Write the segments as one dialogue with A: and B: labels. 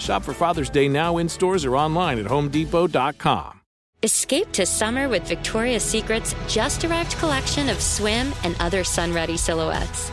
A: Shop for Father's Day now in stores or online at homedepot.com.
B: Escape to summer with Victoria's Secret's just arrived collection of swim and other sun ready silhouettes.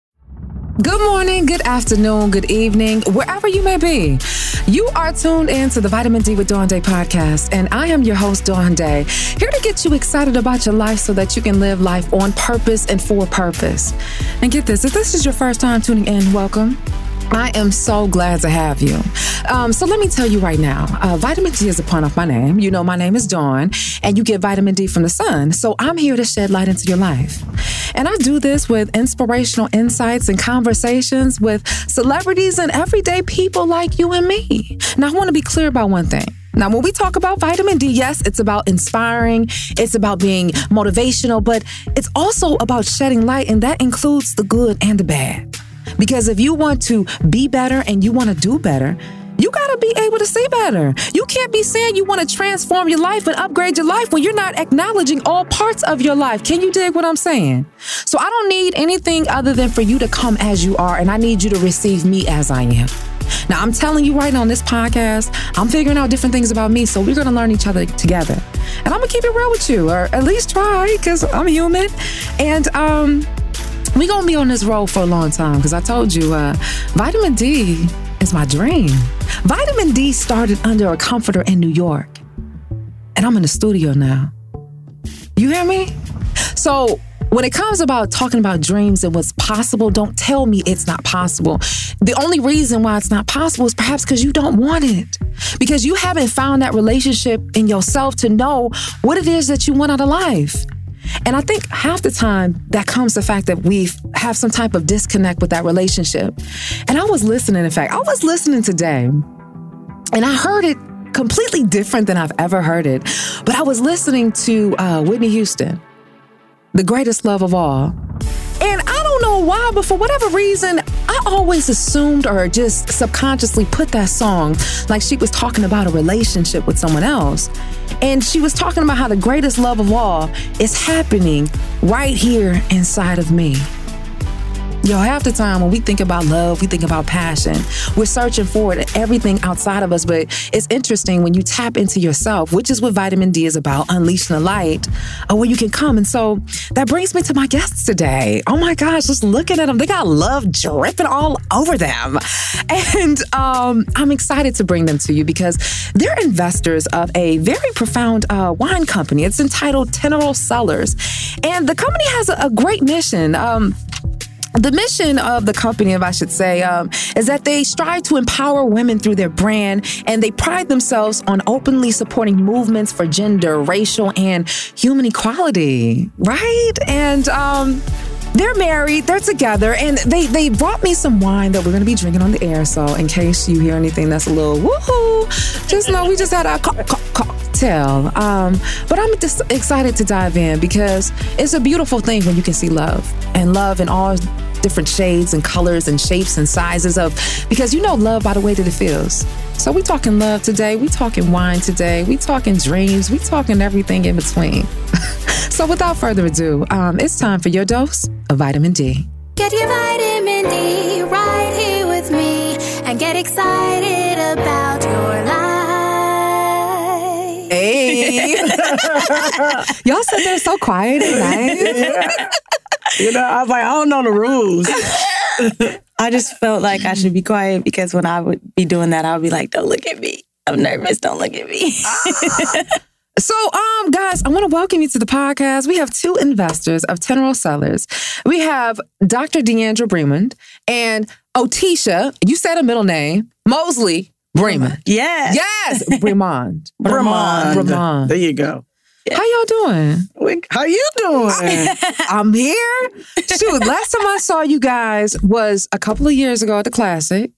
C: Good morning, good afternoon, good evening, wherever you may be. You are tuned in to the Vitamin D with Dawn Day podcast, and I am your host, Dawn Day, here to get you excited about your life so that you can live life on purpose and for purpose. And get this if this is your first time tuning in, welcome. I am so glad to have you. Um, so let me tell you right now, uh, vitamin D is a pun of my name. You know, my name is Dawn, and you get vitamin D from the sun. So I'm here to shed light into your life. And I do this with inspirational insights and conversations with celebrities and everyday people like you and me. Now, I want to be clear about one thing. Now, when we talk about vitamin D, yes, it's about inspiring, it's about being motivational, but it's also about shedding light, and that includes the good and the bad. Because if you want to be better and you want to do better, you got to be able to see better. You can't be saying you want to transform your life and upgrade your life when you're not acknowledging all parts of your life. Can you dig what I'm saying? So I don't need anything other than for you to come as you are, and I need you to receive me as I am. Now, I'm telling you right now on this podcast, I'm figuring out different things about me, so we're going to learn each other together. And I'm going to keep it real with you, or at least try, because I'm human. And, um, we gonna be on this road for a long time because I told you, uh, vitamin D is my dream. Vitamin D started under a comforter in New York, and I'm in the studio now. You hear me? So when it comes about talking about dreams and what's possible, don't tell me it's not possible. The only reason why it's not possible is perhaps because you don't want it. Because you haven't found that relationship in yourself to know what it is that you want out of life. And I think half the time that comes the fact that we have some type of disconnect with that relationship. And I was listening, in fact, I was listening today and I heard it completely different than I've ever heard it. But I was listening to uh, Whitney Houston, the greatest love of all. And know but for whatever reason, I always assumed or just subconsciously put that song like she was talking about a relationship with someone else. And she was talking about how the greatest love of all is happening right here inside of me. Yo, half the time when we think about love, we think about passion. We're searching for it, everything outside of us. But it's interesting when you tap into yourself, which is what vitamin D is about, unleashing the light of where you can come. And so that brings me to my guests today. Oh my gosh, just looking at them, they got love dripping all over them. And um, I'm excited to bring them to you because they're investors of a very profound uh, wine company. It's entitled Tenero Cellars. And the company has a, a great mission. Um, the mission of the company, if I should say, um, is that they strive to empower women through their brand and they pride themselves on openly supporting movements for gender, racial, and human equality, right? And um, they're married, they're together, and they they brought me some wine that we're gonna be drinking on the air. So in case you hear anything that's a little woohoo, just know we just had a co- co- cocktail. Um, but I'm just excited to dive in because it's a beautiful thing when you can see love and love in all different shades and colors and shapes and sizes of because you know love by the way that it feels. So we talking love today, we talking wine today, we talking dreams, we talking everything in between. so without further ado, um, it's time for your dose of vitamin D.
D: Get your vitamin D right here with me and get excited about.
C: Hey, y'all said they're so quiet and nice.
E: You know, I was like, I don't know the rules. I just felt like I should be quiet because when I would be doing that, I would be like, don't look at me. I'm nervous. Don't look at me.
C: So, um, guys, I want to welcome you to the podcast. We have two investors of Tenero Cellars. We have Dr. Deandra Bremond and Otisha. You said a middle name, Mosley Bremond.
E: yes.
C: Yes, Bremond.
E: Bremond.
C: Bremond.
E: There you go.
C: How y'all doing?
E: We- How you doing?
C: I'm here. Shoot, last time I saw you guys was a couple of years ago at the Classic,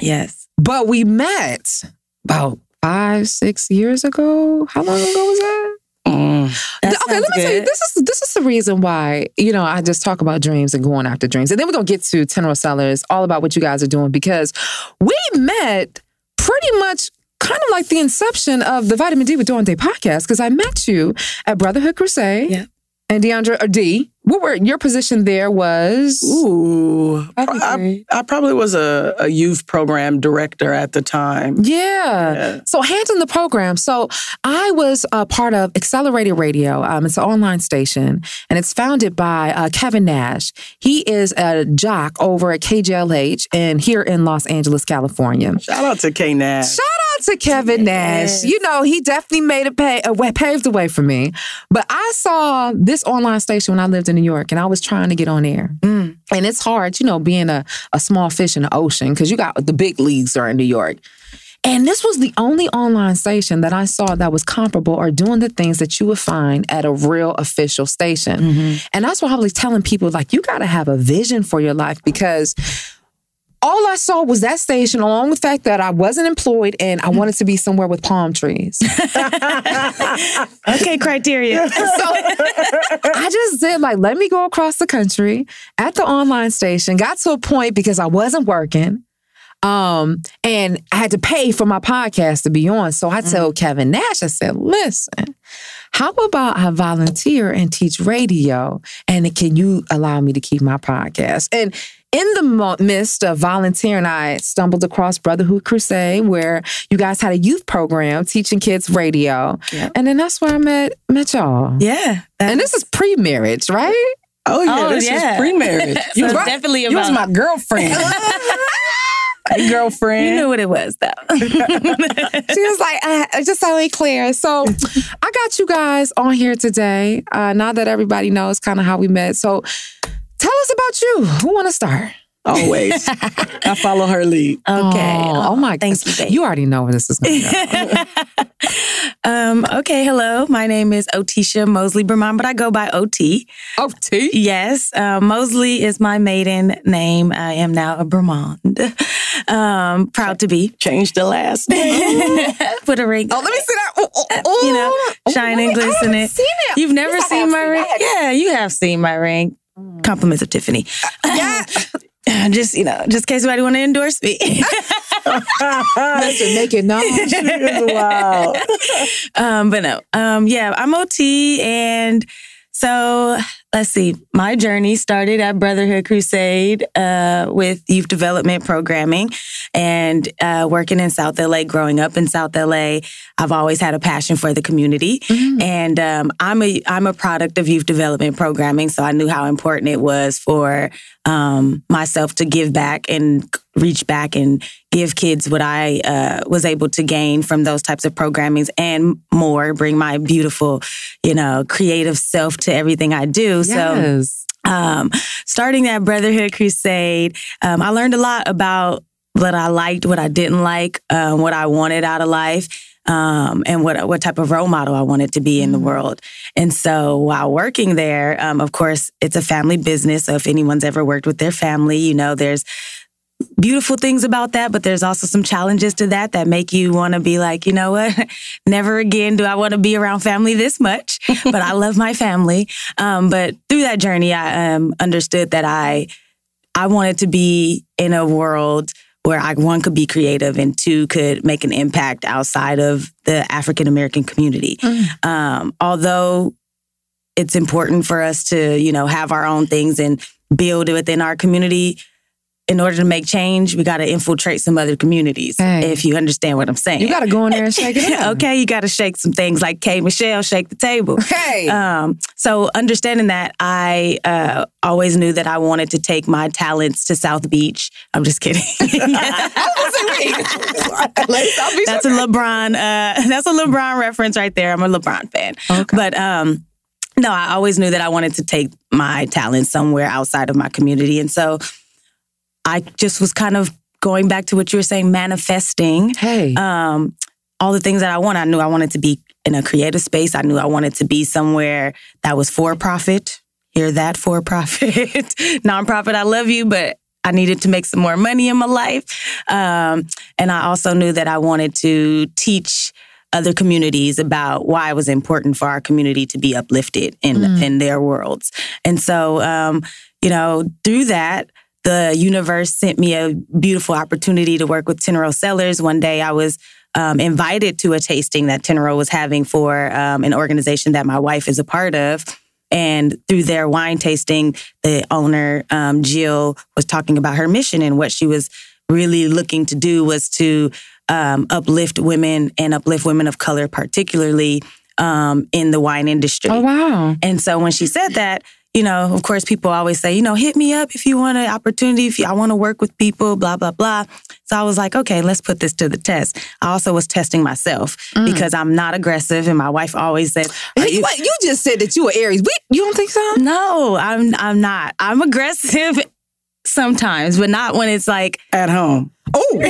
E: yes.
C: but we met about five, six years ago. How long ago was that?
E: Mm, that
C: okay, let
E: sounds
C: me tell you, this is this is the reason why you know I just talk about dreams and going after dreams, and then we're gonna get to Tenero Cellars, all about what you guys are doing because we met pretty much kind of like the inception of the Vitamin D with Dawn Day podcast because I met you at Brotherhood Crusade.
E: Yeah.
C: And Deandra or D, what were your position there was?
E: Ooh.
C: That'd
E: I. I probably was a, a youth program director at the time.
C: Yeah.
E: Yeah.
C: So handling the program. So I was a part of Accelerated Radio. Um, it's an online station, and it's founded by uh, Kevin Nash. He is a jock over at KJLH and here in Los Angeles, California.
E: Shout out to K Nash.
C: Shout out to Kevin Nash.
E: Yes.
C: You know, he definitely made it pay, uh, wa- paved the way for me. But I saw this online station when I lived in New York and I was trying to get on air.
E: Mm.
C: And it's hard, you know, being a, a small fish in the ocean because you got the big leagues are in New York. And this was the only online station that I saw that was comparable or doing the things that you would find at a real official station.
E: Mm-hmm.
C: And that's why I was telling people, like, you got to have a vision for your life because all I saw was that station, along with the fact that I wasn't employed and I wanted to be somewhere with palm trees.
E: Okay, criteria.
C: so I just said, like, let me go across the country at the online station. Got to a point because I wasn't working. Um, and I had to pay for my podcast to be on. So I told Kevin Nash, I said, listen, how about I volunteer and teach radio? And can you allow me to keep my podcast? And in the mo- midst of volunteering, I stumbled across Brotherhood Crusade, where you guys had a youth program teaching kids radio.
E: Yep.
C: And then that's where I met met y'all.
E: yeah.
C: And this is pre-marriage, right?
E: Oh yeah,
F: Oh,
E: this
F: yeah.
E: is pre-marriage.
F: So
E: You was,
F: it's definitely
E: you was my girlfriend. hey, girlfriend.
F: You knew what it was, though.
C: She was like, I, I just so ain't clear. So I got you guys on here today. Uh, now that everybody knows kind of how we met. So tell us about you. Who want to start?
E: Always. I follow her lead.
F: Okay.
C: Oh, oh my
F: Thank you, babe.
C: You already know where this is going go.
F: um, okay, hello. My name is Otisha Mosley Bermond, but I go by OT.
C: oh, T.
F: Yes, uh, Mosley is my maiden name. I am now a Bermond. Um, proud to be.
E: Change the last name.
F: Put a ring.
C: Oh, let me see that. Oh, oh, oh.
F: you know,
C: Oh,
F: shining,
C: wait, I
F: glistening.
C: seen it.
F: You've never
C: Yes,
F: seen my
C: seen
F: ring?
C: it.
F: Yeah, you have seen my ring. Compliments of Tiffany.
C: Yeah.
F: just you know, just in case anybody want to endorse me.
C: Listen, make it known.
E: wow.
F: um, but no, um, yeah, I'm OT, and so let's see. My journey started at Brotherhood Crusade uh, with youth development programming and uh, working in South LA. Growing up in South LA, I've always had a passion for the community, and um, I'm a I'm a product of youth development programming. So I knew how important it was for um, myself to give back and reach back and give kids what I uh, was able to gain from those types of programmings and more. Bring my beautiful, you know, creative self to everything I do. So um, starting that Brotherhood Crusade, um, I learned a lot about what I liked, what I didn't like, um, what I wanted out of life. Um, and what what type of role model I wanted to be in the world. And so while working there, um, of course, it's a family business. So if anyone's ever worked with their family, you know there's beautiful things about that, but there's also some challenges to that that make you want to be like, you know what? Never again do I want to be around family this much, but I love my family. Um, but through that journey, I um, understood that I I wanted to be in a world where I one could be creative and two could make an impact outside of the African American community. Mm. Um, although it's important for us to, you know, have our own things and build within our community in order to make change, we got to infiltrate some other communities. Hey. If you understand what I'm saying,
C: you got to go in there and shake it
F: up. okay, you got to shake some things like K. Michelle, shake the table.
C: Hey. Um,
F: so understanding that, I uh, always knew that I wanted to take my talents to South Beach. I'm just kidding. that's a LeBron. Uh, that's a LeBron reference right there. I'm a LeBron fan. Okay. But um, no, I always knew that I wanted to take my talents somewhere outside of my community, and so I just was kind of going back to what you were saying, manifesting.
C: Hey. Um,
F: all the things that I want. I knew I wanted to be in a creative space. I knew I wanted to be somewhere that was for profit. Hear that for profit, nonprofit. I love you, but I needed to make some more money in my life. Um, and I also knew that I wanted to teach other communities about why it was important for our community to be uplifted in mm. in their worlds. And so, um, you know, through that, the universe sent me a beautiful opportunity to work with Tenero Cellars. One day I was um, invited to a tasting that Tenero was having for um, an organization that my wife is a part of. And through their wine tasting, the owner, um, Jill, was talking about her mission and what she was really looking to do was to um, uplift women and uplift women of color, particularly um, in the wine industry.
C: Oh, wow.
F: And so when she said that, you know, of course, people always say, you know, hit me up if you want an opportunity, if you, I want to work with people, blah, blah, blah. So I was like, okay, let's put this to the test. I also was testing myself mm. because I'm not aggressive. And my wife always said,
C: you, what? you just said that you were Aries. We, you don't think so?
F: No, I'm, I'm not. I'm aggressive sometimes, but not when it's like
G: at home.
F: Oh,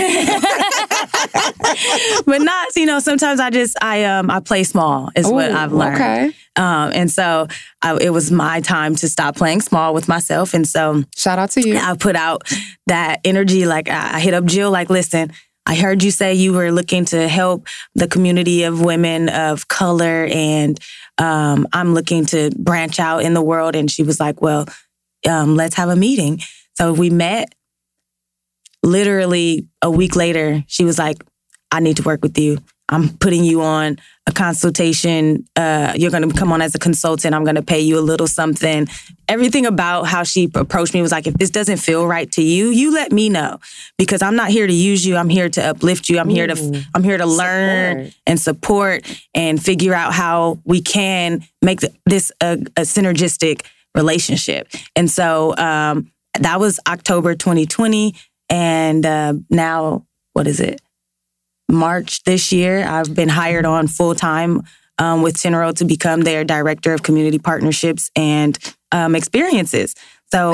F: but not you know. Sometimes I just I um I play small is Ooh, what I've learned.
C: Okay,
F: um, and so I, it was my time to stop playing small with myself, and so
C: shout out to you.
F: I put out that energy. Like I, I hit up Jill. Like, listen. I heard you say you were looking to help the community of women of color, and um, I'm looking to branch out in the world. And she was like, "Well, um, let's have a meeting." So we met literally a week later, she was like, I need to work with you. I'm putting you on a consultation. Uh, you're going to come on as a consultant. I'm going to pay you a little something. Everything about how she approached me was like, if this doesn't feel right to you, you let me know because I'm not here to use you. I'm here to uplift you. I'm Ooh, here to I'm here to learn support. and support and figure out how we can make this a, a synergistic relationship. And so um, that was October 2020. And uh, now, what is it? March this year, I've been hired on full time um, with Tenero to become their director of community partnerships and um, experiences. So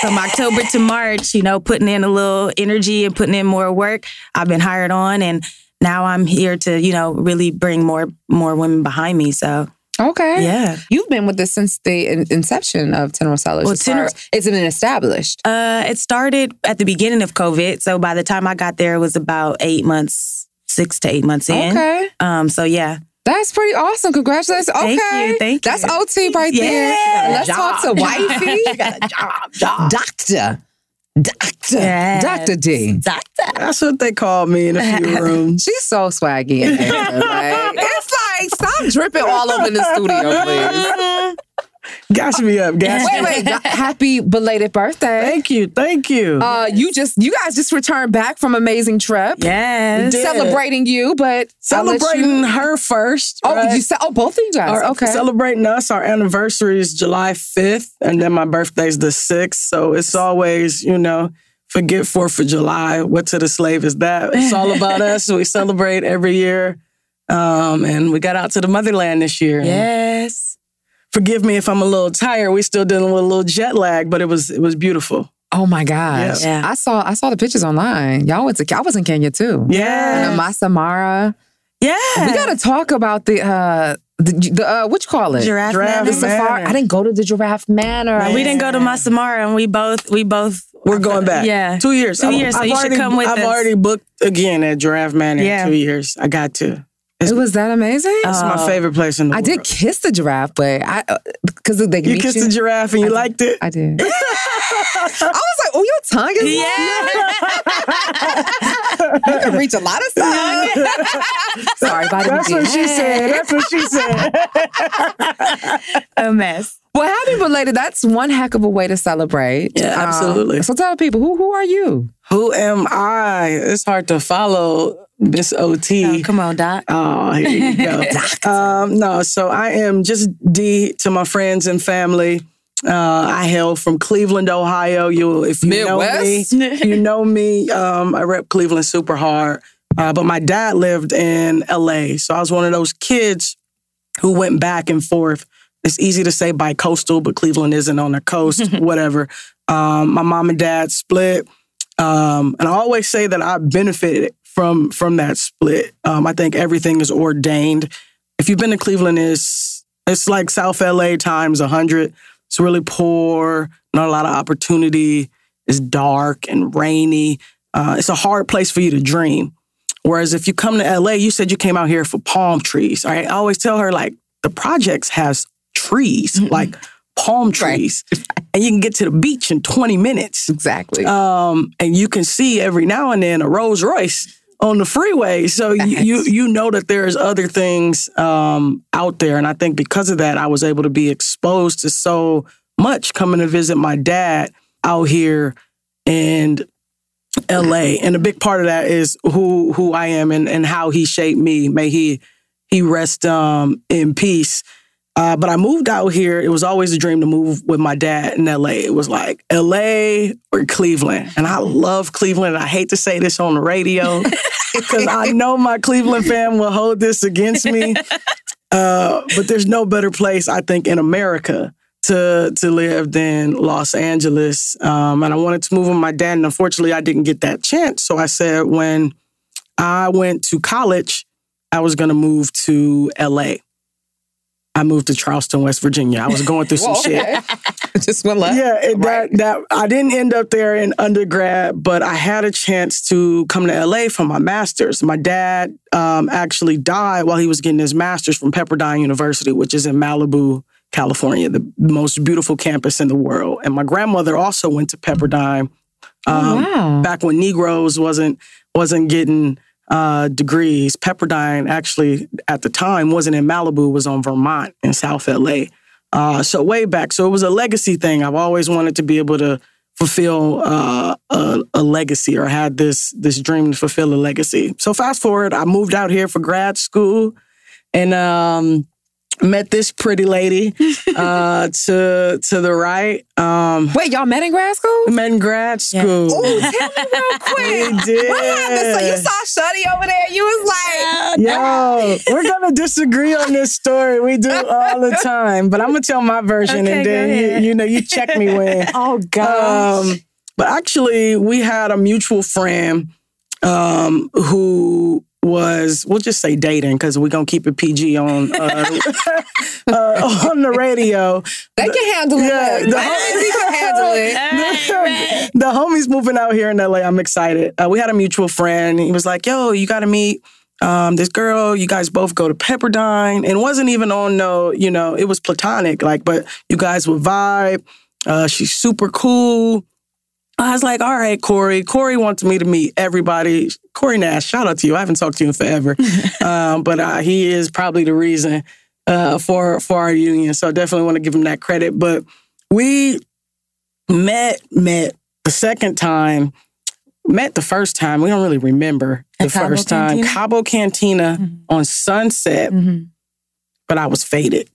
F: from October to March, you know, putting in a little energy and putting in more work, I've been hired on, and now I'm here to, you know, really bring more more women behind me. So
C: Okay.
F: Yeah.
C: You've been with this since the inception of Tenero Cellars. Well, Tenero, it's been established.
F: Uh, it started at the beginning of COVID. So by the time I got there, it was about eight months, six to eight months in.
C: Okay.
F: Um. So yeah.
C: That's pretty awesome. Congratulations. Okay.
F: Thank you. Thank
C: you. That's OT right yeah. there. Let's job. talk to wifey.
G: She got a job, job.
C: Doctor. Doctor. Yes. Dr. D.
F: Doctor.
G: That's what they call me in a few rooms.
C: She's so swaggy in there. Like, it's like, stop dripping all over the studio, please.
G: Gas me up, gas
C: wait,
G: me
C: wait. Happy belated birthday.
G: Thank you. Thank you.
C: Uh, you just you guys just returned back from amazing trip.
F: Yes.
C: Celebrating you, but
G: celebrating you... her first.
C: Oh,
G: right?
C: you said oh both of you guys. Our, okay.
G: Celebrating us. Our anniversary is July 5th, and then my birthday's the 6th. So it's always, you know, forget Fourth of July. What to the slave is that? It's all about us. We celebrate every year. Um, and we got out to the motherland this year.
F: Yes
G: forgive me if I'm a little tired. We're still dealing with a little jet lag, but it was it was beautiful.
C: Oh my gosh.
G: Yeah.
C: I saw I saw the pictures online. Y'all went to I was in Kenya too.
G: Yeah.
C: And Maasai Mara.
F: Yeah.
C: We gotta talk about the uh the, the uh what you call it?
F: Giraffe
G: Giraffe
C: The safari. I didn't go to the giraffe manor.
F: We didn't go to Maasai Mara, and we both we both
G: We're going back.
F: Yeah,
G: Two years.
F: Two
G: I've-
F: years. So
G: I've
F: you should
G: already-
F: come with
G: I've
F: us.
G: already booked again at Giraffe Manor
F: Yeah.
G: in two years. I got to.
C: It was that amazing?
G: It's my
F: Oh.
G: favorite place in the
C: I
G: world.
C: I did kiss the giraffe, but I uh, because they
G: You kissed
C: you.
G: the giraffe and you liked it?
C: I did. I was like, oh, your tongue is
F: Yeah.
C: you can reach a lot of stuff. Sorry, vitamin
G: That's what she said. That's what she said.
F: a mess.
C: Well, happy belated. That's one heck of a way to celebrate.
G: Yeah,
C: Um,
G: absolutely.
C: so tell people who who are you?
G: Who am I? It's hard to follow Miss OT.
F: Oh, come on, Doc.
G: Oh, here you go. um, no, so I am just D to my friends and family. Uh, I hail from Cleveland, Ohio. You, if you
C: Midwest?
G: know me, you know me. Um, I rep Cleveland super hard. Uh, but my dad lived in LA, so I was one of those kids who went back and forth. It's easy to say bi-coastal, but Cleveland isn't on the coast. whatever. Um, my mom and dad split, um, and I always say that I benefited from from that split. Um, I think everything is ordained. If you've been to Cleveland, it's it's like South LA times a hundred. It's really poor, not a lot of opportunity. It's dark and rainy. Uh, it's a hard place for you to dream. Whereas if you come to LA, you said you came out here for palm trees. All right. I always tell her like the projects has trees, like palm trees. And you can get to the beach in 20 minutes.
C: Exactly.
G: Um, and you can see every now and then a Rolls Royce on the freeway. So you, you you know that there's other things um, out there. And I think because of that, I was able to be exposed to so much coming to visit my dad out here and LA. And a big part of that is who who I am and, and how he shaped me. May he he rest um, in peace. Uh, but I moved out here. It was always a dream to move with my dad in LA. It was like LA or Cleveland. And I love Cleveland. I hate to say this on the radio because I know my Cleveland fan will hold this against me. Uh, but there's no better place, I think, in America to to live than Los Angeles. Um, and I wanted to move with my dad. And unfortunately, I didn't get that chance. So I said when I went to college, I was going to move to LA. I moved to Charleston, West Virginia. I was going through some
C: Whoa,
G: shit.
C: Just one left.
G: Yeah, it, that that I didn't end up there in undergrad, but I had a chance to come to LA for my master's. My dad um, actually died while he was getting his master's from Pepperdine University, which is in Malibu, California, the most beautiful campus in the world. And my grandmother also went to Pepperdine um,
C: wow.
G: back when Negroes wasn't wasn't getting uh, degrees. Pepperdine actually at the time wasn't in Malibu, was on Vermont in South LA. Uh, so way back, so it was a legacy thing. I've always wanted to be able to fulfill uh, a, a legacy, or had this this dream to fulfill a legacy. So fast forward, I moved out here for grad school, and um, met this pretty lady uh, to to the right. Um,
C: Wait, y'all met in grad school?
G: met in grad school.
C: Oh, tell me real quick.
G: We did.
C: What happened? So you saw Shuddy over there. You was like,
G: Yo, we're gonna disagree on this story. We do all the time, but I'm gonna tell my version,
F: Okay,
G: and then you, you know you check me when.
C: oh gosh.
G: Um, but actually, we had a mutual friend um, who was we'll just say dating because we're gonna keep it PG on uh, uh, on the radio.
C: they can handle it.
G: yeah, the
C: They can handle it.
G: the homies moving out here in LA. I'm excited. Uh, we had a mutual friend. He was like, "Yo, you got to meet um, this girl. You guys both go to Pepperdine." And wasn't even on no, you know, it was platonic. Like, but you guys would vibe. Uh, she's super cool. I was like, all right, Corey. Corey wants me to meet everybody. Corey Nash, shout out to you. I haven't talked to you in forever, um, but uh, he is probably the reason uh, for for our union. So I definitely want to give him that credit. But we met met the second time. Met the first time. We don't really remember the
F: At Cabo
G: first time.
F: Cantina?
G: Cabo Cantina on Sunset,
F: Mhm.
G: but I was faded.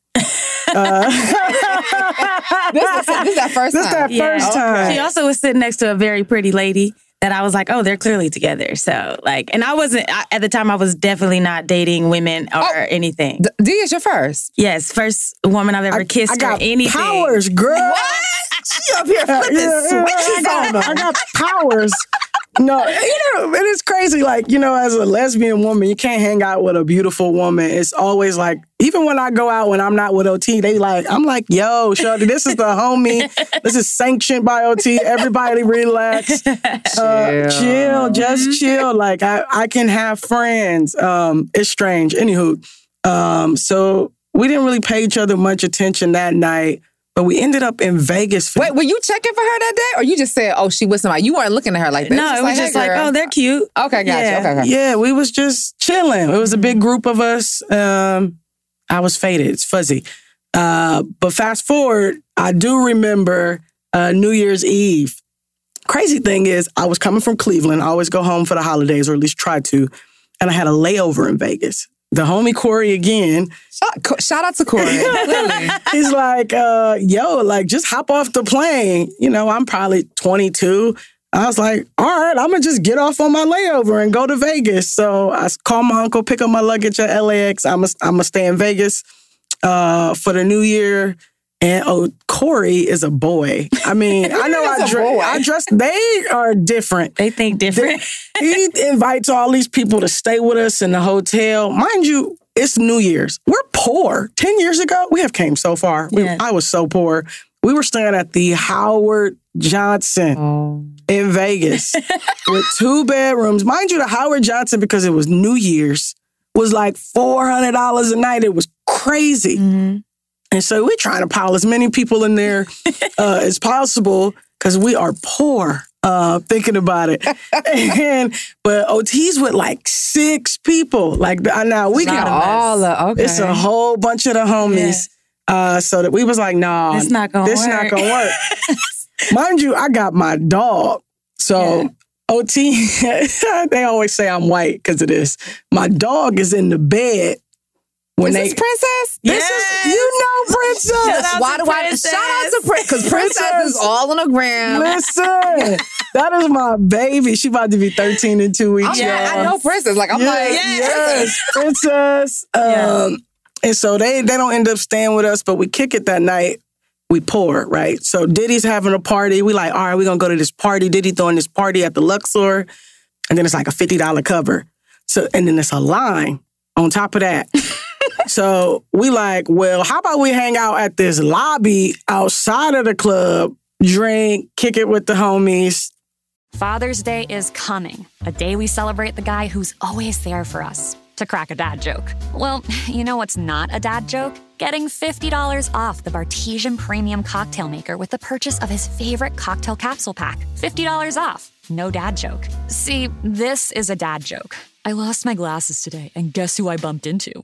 G: Uh,
C: This is, this is that first
G: this
C: time.
G: that
F: Yeah.
G: first time.
F: She also was sitting next to a very pretty lady. that I was like, oh, they're clearly together. So like, and I wasn't I, at the time. I was definitely not dating women or anything.
C: D, D is your first.
F: Yes, first woman I've ever kissed
G: I got
F: or anything.
G: powers, girl. What?
C: She up here flipping switches
G: I
C: on
G: got, I got powers. No, you know, it is crazy. Like, you know, as a lesbian woman, you can't hang out with a beautiful woman. It's always like, even when I go out when I'm not with OT, they like, I'm like, yo, Shorty, this is the homie. This is sanctioned by OT. Everybody relax. Uh, chill, just chill. Like I, I can have friends. Um, it's strange. Anywho, um, so we didn't really pay each other much attention that night, but we ended up in Vegas. For
C: Wait, were you checking for her that day, or you just said, "Oh, she with somebody"? You weren't looking at her like that.
F: No, it was
C: hey,
F: just like, oh, they're cute.
C: Okay, gotcha.
F: Yeah.
C: Okay, okay.
G: Yeah, we was just chilling. It was a big group of us. Um, I was faded. It's fuzzy. Uh, but fast forward, I do remember uh, New Year's Eve. Crazy thing is, I was coming from Cleveland. I always go home for the holidays, or at least try to. And I had a layover in Vegas. The homie Corey again.
C: Shout, shout out to Corey.
G: He's like, uh, yo, like just hop off the plane. You know, I'm probably 22. I was like, all right, I'm gonna just get off on my layover and go to Vegas. So I call my uncle, pick up my luggage at LAX. I'm gonna I'm stay in Vegas uh, for the new year. And oh, Corey is a boy. I mean, I know I dress. I dress. They are different.
F: They think different.
G: he invites all these people to stay with us in the hotel. Mind you, it's New Year's. We're poor. Ten years ago, we have came so far. We-
F: Yeah.
G: I was so poor. We were staying at the Howard Johnson
C: Oh.
G: in Vegas with two bedrooms. Mind you, the Howard Johnson, because it was New Year's, was like four hundred dollars a night. It was crazy.
F: Mhm.
G: And so we're trying to pile as many people in there uh, as possible because we are poor. Uh, thinking about it, and but OT's with like six people. Like now we can
C: all of, okay.
G: It's a whole bunch of the homies. Uh, so that we was like, nah,
F: It's not gonna
G: this
F: work.
G: not gonna work. Mind you, I got my dog. So OT, they always say I'm white because of this. My dog is in the bed when
C: Is
G: they.
C: this Princess?
G: This is you know Princess.
F: Shout out
C: Why
F: to
C: do I
F: Princess.
C: shout out to Princess? Because Princess
G: Princess.
C: is all on the gram.
G: Listen, that is my baby. She about to be 13 in two weeks.
C: yeah. I know Princess. Like I'm like,
G: yes, princess. Um, and so they they don't end up staying with us, but we kick it that night. We pour, right? So Diddy's having a party. We like, all right, we're gonna go to this party. Diddy throwing this party at the Luxor, and then it's like a fifty dollar cover. So and then it's a line on top of that. So we like, well, how about we hang out at this lobby outside of the club, drink, kick it with the homies.
H: Father's Day is coming, a day we celebrate the guy who's always there for us. To crack a dad joke. Well, you know what's not a dad joke? Getting $50 off the Bartesian Premium Cocktail Maker with the purchase of his favorite cocktail capsule pack. $50 off. No dad joke. See, this is a dad joke. I lost my glasses today, and guess who I bumped into?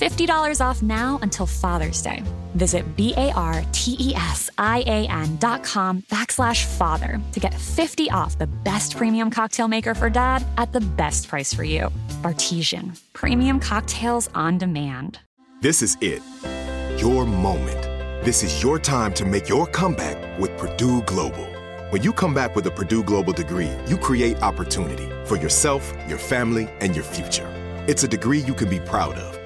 H: $50 off now until Father's Day. Visit B-A-R-T-E-S-I-A-N dot com backslash father to get 50 off the best premium cocktail maker for dad at the best price for you. Bartesian. Premium cocktails on demand.
I: This is it. Your moment. This is your time to make your comeback with Purdue Global. When you come back with a Purdue Global degree, you create opportunity for yourself, your family, and your future. It's a degree you can be proud of,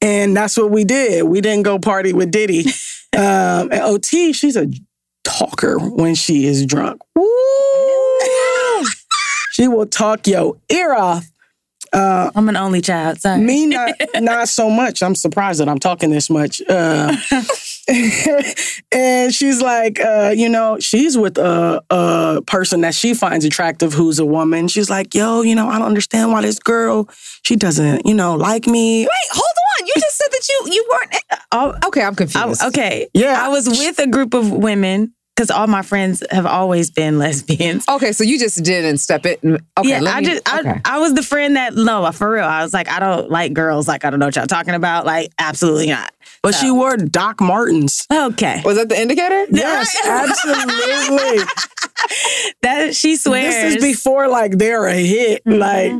G: And that's what we did. We didn't go party with Diddy. um, and OT, she's a talker when she is drunk. She will talk your ear off. Uh,
F: I'm an only child. Sorry.
G: Me, not, not so much. I'm surprised that I'm talking this much. Uh, and she's like, uh, you know, she's with a, a person that she finds attractive who's a woman. She's like, yo, you know, I don't understand why this girl, she doesn't, you know, like me.
C: Wait, hold on. You just said that you you weren't. Oh, okay, I'm confused.
F: I- okay.
G: Yeah.
F: I was with a group of women because all my friends have always been lesbians.
C: Okay, so you just didn't step it. Okay,
F: yeah,
C: let
F: I
C: me-
F: just I,
C: okay.
F: I was the friend that no, uh, for real. I was like, I don't like girls. Like I don't know what y'all talking about. Like absolutely not.
G: But she wore Doc Martens.
F: Okay,
C: was that the indicator?
G: Yes, absolutely.
F: that she swears.
G: This is before like they're a hit. Mm-hmm. Like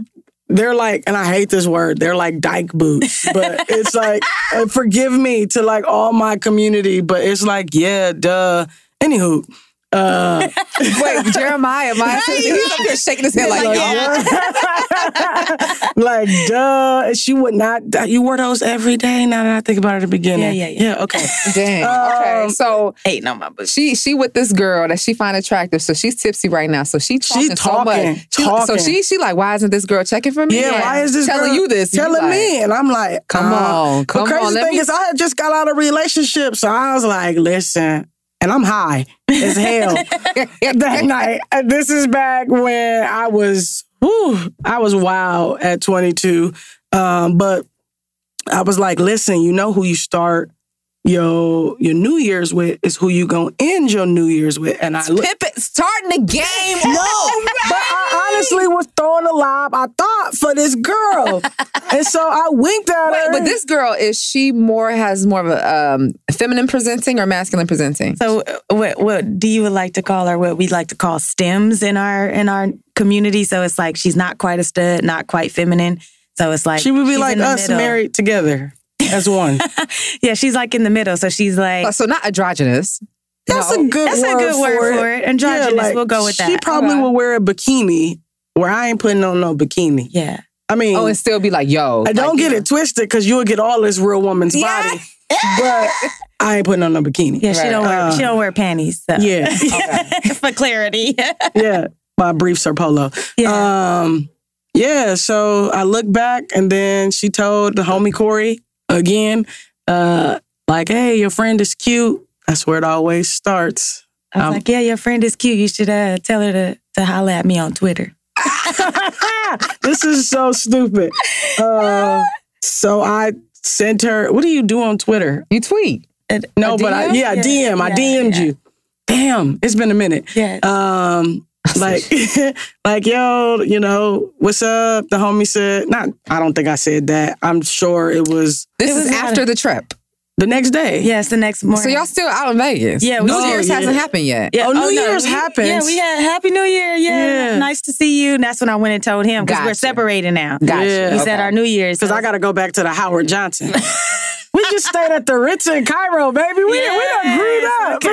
G: they're like, and I hate this word. They're like dyke boots, but it's like, uh, forgive me to like all my community, but it's like, yeah, duh. Anywho, uh,
C: Wait, Jeremiah, my he's up here shaking his head like,
G: yeah. like, duh. She would not. You wore those every day. Now that I think about it at the beginning,
F: Yeah, yeah, yeah.
G: okay.
C: Dang. okay,
G: Um,
C: so
F: hating on my bush.
C: she she with this girl that she find attractive, so she's tipsy right now. So she talking, so
G: talking,
C: much. She-
G: talking.
C: So she she like, why isn't this girl checking for me?
G: Yeah, why is this
C: telling
G: girl
C: you this? You
G: Telling
C: like,
G: me, and I'm like,
C: Come
G: uh,
C: on, come
G: the crazy
C: on, let
G: thing
C: me-
G: is, I had just got out of a relationship, so I was like, listen, and I'm high as hell that night. This is back when I was, whew, I was wild at 22, um, but I was like, listen, you know who you start. Your your New Year's with is who you gonna end your New Year's with, and I look,
C: Pippin starting the game.
G: no, but I honestly was throwing a lob. I thought for this girl, and so I winked at
C: Wait,
G: her.
C: but this girl is she more has more of a um, feminine presenting or masculine presenting?
F: So uh, what what do you would like to call her? What we like to call stems in our in our community. So it's like she's not quite a stud, not quite feminine. So it's like
G: she would be like us
F: middle.
G: married together as one.
F: Yeah, she's like in the middle. So she's like
C: Oh, so not androgynous.
G: That's
C: No.
G: a good
F: That's a
G: word
F: good word for it. Androgynous, we'll go with that.
G: She probably
C: Okay.
G: would wear a bikini where I ain't putting on no bikini.
F: yeah.
G: I mean,
C: Oh, and still be like, yo.
G: I don't
C: like,
G: get
C: yeah.
G: it twisted because you'll get all this real woman's
C: Yeah.
G: body, but I ain't putting on no bikini.
F: Yeah, she don't wear
G: Uh,
F: she don't wear panties. So.
G: Yeah,
F: for clarity.
G: yeah. My briefs are polo.
F: Yeah.
G: Um, yeah. So I look back, and then she told the homie Corey again, uh, like, "Hey, your friend is cute." That's where it always starts.
F: I was
G: Um,
F: like, yeah, your friend is cute. You should uh, tell her to to holler at me on Twitter.
G: this is so stupid. Uh, so I sent her. What do you do on Twitter?
C: You tweet.
G: No,
F: A
G: but I, yeah,
F: Yeah,
G: DM. I DM'd
F: yeah.
G: you. Damn, it's been a minute.
F: Yeah.
G: Um, like, like, yo, you know, what's up? The homie said, not. I don't think I said that. I'm sure it was
C: This
F: It
C: is
F: was
C: after the trip.
G: the next day.
F: Yes, the next morning.
C: So y'all still out in Vegas.
F: Yeah, we
C: New
G: still-
C: Year's
G: Oh,
C: hasn't happened yet.
F: Yeah.
G: Oh, New oh,
F: no,
G: Year's
F: we-
G: happens.
F: Yeah, we had Happy New Year. Yeah.
G: Yeah.
F: Nice to see you. And that's when I went and told him because we're
C: Gotcha.
F: separated now.
C: Gotcha.
G: Yeah.
F: We
C: Okay.
F: said our New Year's.
G: Because I got to go back to the Howard Johnson. we just stayed at the Ritz in Cairo, baby. We, we done agreed up.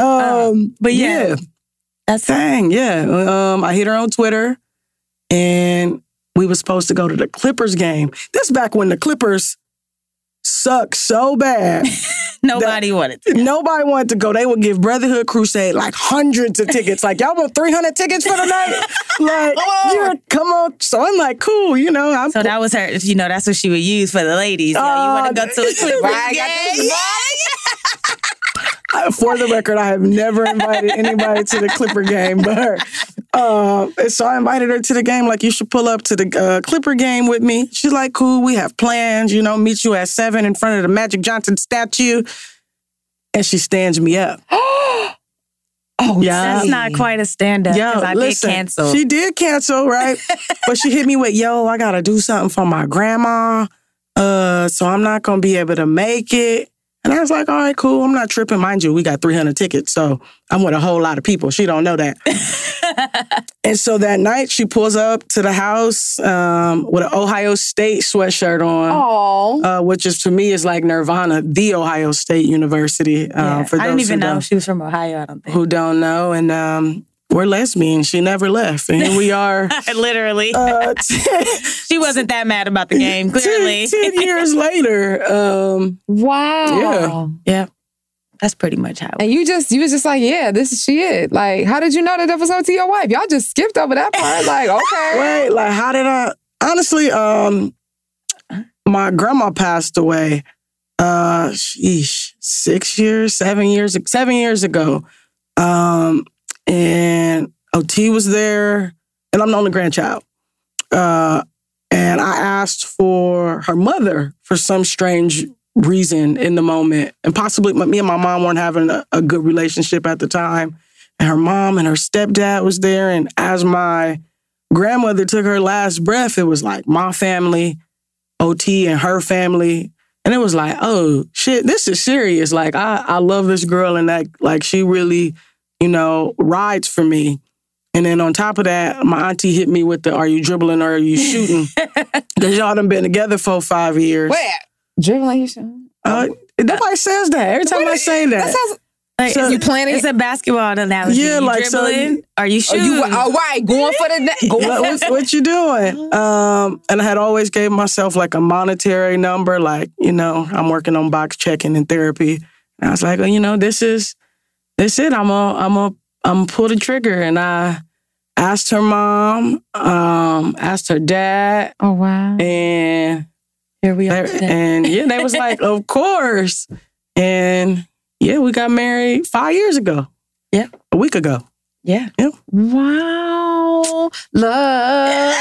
G: um,
F: but yeah,
G: yeah.
F: that's
G: Dang, yeah. Um, I hit her on Twitter, and we were supposed to go to the Clippers game. This back when the Clippers suck so bad
F: Nobody
G: that-
F: wanted to.
G: Nobody wanted to go. They would give Brotherhood Crusade like hundreds of tickets. Like, y'all want 300 tickets for the night? Like, you're, come on. So I'm like, cool, you know. I'm
F: So that was her, you know, that's what she would use for the ladies. Yo, you want to go to a Clippers
C: Right, I got
F: game?
C: this
G: Uh, for the record, I have never invited anybody to the Clipper game, but uh, so I invited her to the game. Like, you should pull up to the uh, Clipper game with me. She's like, cool, we have plans, you know, meet you at seven in front of the Magic Johnson statue. And she stands me up.
C: Oh,
G: Yeah.
F: That's not quite a stand up because I
G: listen,
F: did cancel.
G: She did cancel, right? but she hit me with, yo, I gotta do something for my grandma. Uh, so I'm not gonna be able to make it. And I was like, all right, cool. I'm not tripping. Mind you, we got 300 tickets. So I'm with a whole lot of people. She don't know that. and so that night she pulls up to the house um, with an Ohio State sweatshirt on.
C: Oh.
G: Uh, which is to me is like Nirvana, the Ohio State University. Uh,
F: Yeah,
G: for
F: I didn't even know
G: don't-
F: she was from Ohio. I don't think.
G: who don't know. And um, we're lesbian. She never left. And here we are.
F: Literally,
G: uh,
F: she wasn't that mad about the game. Clearly,
G: ten, 10 years later. Um,
C: Wow.
F: yeah, Yeah. that's pretty much how.
C: And you just you was just like, yeah, this is she it. Like, how did you know that that was up to your wife? Y'all just skipped over that part. Like, okay.
G: Wait, like how did I honestly um my grandma passed away uh sheesh, six years, seven years, seven years ago. Um and OT was there, and I'm the only grandchild. Uh and I asked for her mother for some strange reason in the moment. And possibly me and my mom weren't having a, a good relationship at the time. And her mom and her stepdad was there. And as my grandmother took her last breath, it was like my family, OT and her family. And it was like, oh shit, this is serious. Like I, I love this girl and that like she really, you know, rides for me. And then on top of that, my auntie hit me with the are you dribbling or are you shooting? Because y'all done been together for five years.
C: Where? Dribbling you should.
G: Uh, nobody says that. Every time I say that.
C: That sounds
F: Like,
G: So-
F: it's-
C: you planning-
F: It's a basketball analogy.
G: Yeah,
F: You
G: like, so
F: dribbling?
G: you-
F: Are you
C: Oh,
F: shooting?
C: you all right, going for the net. Going
G: what, what, what you doing? Um, and I had always gave myself like a monetary number, like you know, I'm working on box checking and therapy. And I was like, oh, you know, this is this it. I'm a I'm a I'm pull the trigger. And I asked her mom, um, asked her dad,
C: Oh wow.
G: and
F: Here we are.
G: they-
F: today.
G: and yeah, they was like, of course. And yeah, we got married five years ago.
F: Yeah.
G: a week ago.
F: yeah. Yeah.
C: Wow. Love.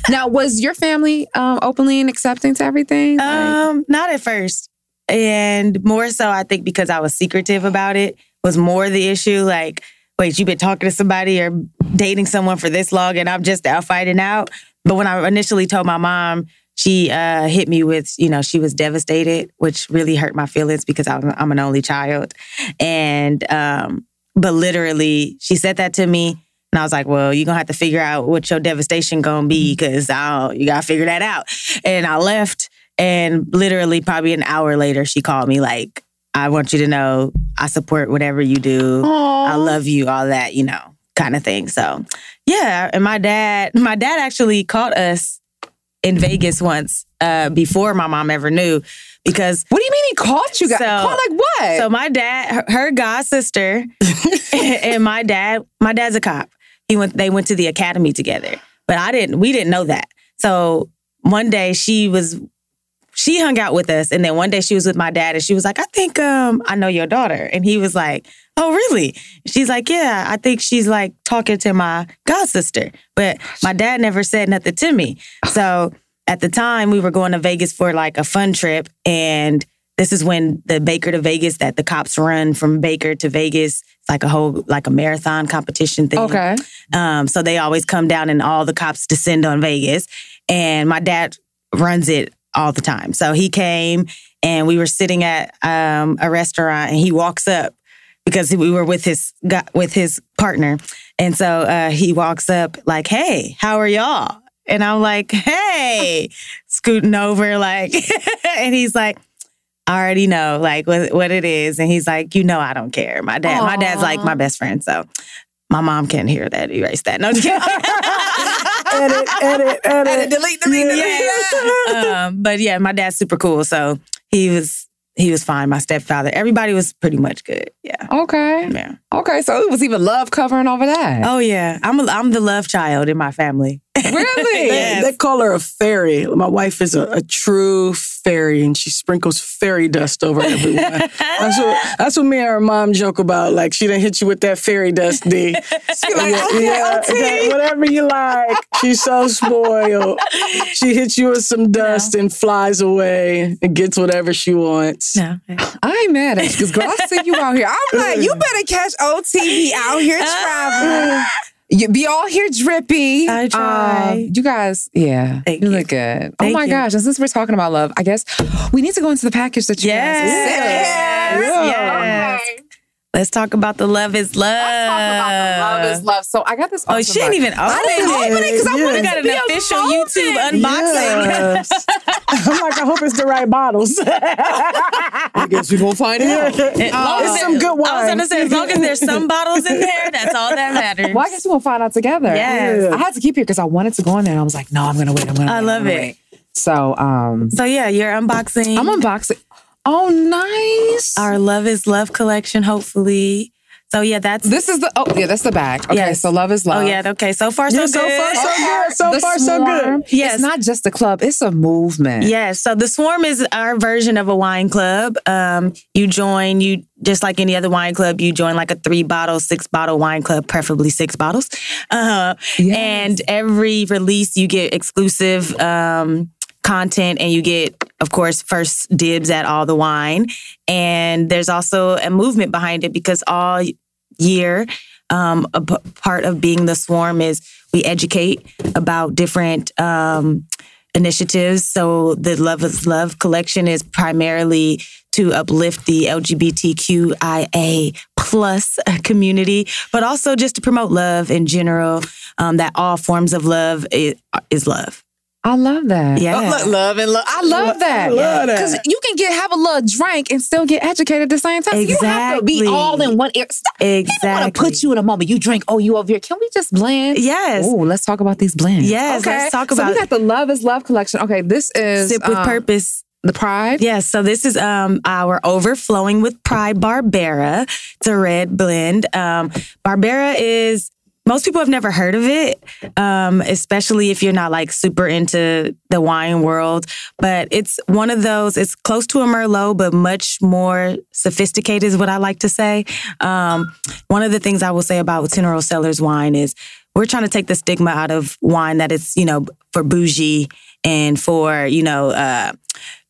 C: now, was your family um, openly and accepting to everything? Like-
F: Um, not at first. And more so, I think because I was secretive about it was more the issue. Like, wait, you've been talking to somebody or dating someone for this long and I'm just out fighting out. But when I initially told my mom, she uh, hit me with, you know, she was devastated, which really hurt my feelings because I'm, I'm an only child. And, um, but literally, she said that to me. And I was like, well, you're gonna have to figure out what your devastation gonna be because you gotta figure that out. And I left. And literally, probably an hour later, she called me like, I want you to know I support whatever you do. I love you, all that, you know, kind of thing. So, yeah. And my dad, my dad actually caught us in Vegas once uh, before my mom ever knew because
C: what do you mean he caught you guys?
F: So-
C: caught like what?
F: so my dad, her, her god sister, and my dad, my dad's a cop. He went. They went to the academy together, but I didn't. We didn't know that. So one day she was, she hung out with us, and then one day she was with my dad, and she was like, "I think um I know your daughter," and he was like, "Oh really?" She's like, "Yeah, I think she's like talking to my god sister," but my dad never said nothing to me. So at the time, we were going to Vegas for like a fun trip, and this is when the Baker to Vegas that the cops run from Baker to Vegas. It's like a whole like a marathon competition thing.
C: okay.
F: Um, so they always come down and all the cops descend on Vegas. And my dad runs it all the time. So he came and we were sitting at um, a restaurant and he walks up because we were with his with his partner. And so uh, he walks up like, "Hey, how are y'all?" And I'm like, "Hey," scooting over like, and he's like, I already know like what, what it is. And he's like, you know, I don't care. My dad, my dad's like my best friend. So my mom can't hear that. Erase that. No, I'm just kidding.
G: edit, edit, edit.
C: delete, delete, delete.
F: Yeah. um, but yeah, my dad's super cool. So he was he was fine. My stepfather, everybody was pretty much good. Yeah.
C: Okay.
F: Yeah.
C: Okay. So it was even love covering over that.
F: Oh yeah. I'm a, I'm the love child in my family.
C: Really?
G: They, they call her a fairy. My wife is a, a true fairy, and she sprinkles fairy dust over everyone. that's what that's what me and her mom joke about. Like she didn't hit you with that fairy dust, D.
C: She like, okay, auntie.
G: that- whatever you like. She's so spoiled. She hits you with some dust and flies away and gets whatever she wants.
F: No.
C: I ain't mad at you because girl, I see you out here. I'm like, you better catch OTV out here traveling. You be all here drippy.
F: I try.
C: Um, you guys, yeah,
F: Thank
C: you
F: you.
C: look good. oh my
F: you.
C: gosh! And since we're talking about love, I guess we need to go into the package that you
F: Yes.
C: guys sent.
F: Yes.
C: Okay.
F: Let's talk about the love is love.
C: Love is love. So I got this.
F: Oh, she didn't
C: box.
F: even open
C: I didn't
F: it.
C: open it because I
G: Yeah.
C: wanted to
F: got
C: be
F: an official. YouTube unboxing.
G: Yes. I'm like, I hope it's the right bottles.
C: I guess we're gonna find out.
F: As long as
G: it's
F: there-
G: some good wine.
F: I was gonna say, as long as there's some bottles in there, that's all that matters.
C: Well, I guess we'll find out together.
F: Yes.
C: I had to keep here because I wanted to go in there, and I was like, no, I'm gonna wait. I'm gonna. Wait,
F: love
C: I'm gonna
F: it.
C: wait. So, um,
F: So yeah, you're unboxing.
C: I'm unboxing. Oh, nice.
F: our Love is Love collection, hopefully. So yeah, that's
C: This is the oh yeah, that's the back. Okay,
F: Yes.
C: so love is love.
F: Oh yeah, okay. So far, so
G: Yeah,
F: good.
G: so far, so good. So
C: The
G: far, so good.
F: Yes.
C: It's not just a club, it's a movement.
F: Yes. So the Swarm is our version of a wine club. Um, you join, you just like any other wine club, you join like a three bottle, six bottle wine club, preferably six bottles. Uh,
C: Yes.
F: And every release, you get exclusive um, content and you get, of course, first dibs at all the wine. And there's also a movement behind it because all year, um, a p- part of being the Swarm is we educate about different. Um, initiatives. So the Love is Love collection is primarily to uplift the LGBTQIA plus community, but also just to promote love in general. Um, that all forms of love is, is love.
C: I love that.
F: Yeah.
C: Oh, look, love and love. I love that.
G: I love that.
C: Because you can get have a little drink and still get educated at the same time. You don't have to be all in one area. Stop. I want to put you in a moment. You drink. Oh, you over here. Can we just blend?
F: Yes.
C: Oh, let's talk about these blends.
F: Yes, let's talk about.
C: so we got the Love is Love collection. Okay, this is
F: Sip with
C: um,
F: purpose.
C: The Pride.
F: Yes, so this is um our overflowing with pride Barbera. It's a red blend. Um, Barbera is most people have never heard of it, um, especially if you're not like super into the wine world. But it's one of those. It's close to a Merlot, but much more sophisticated, is what I like to say. Um, one of the things I will say about Tenero Cellars wine is we're trying to take the stigma out of wine that it's you know for bougie and for you know. Uh,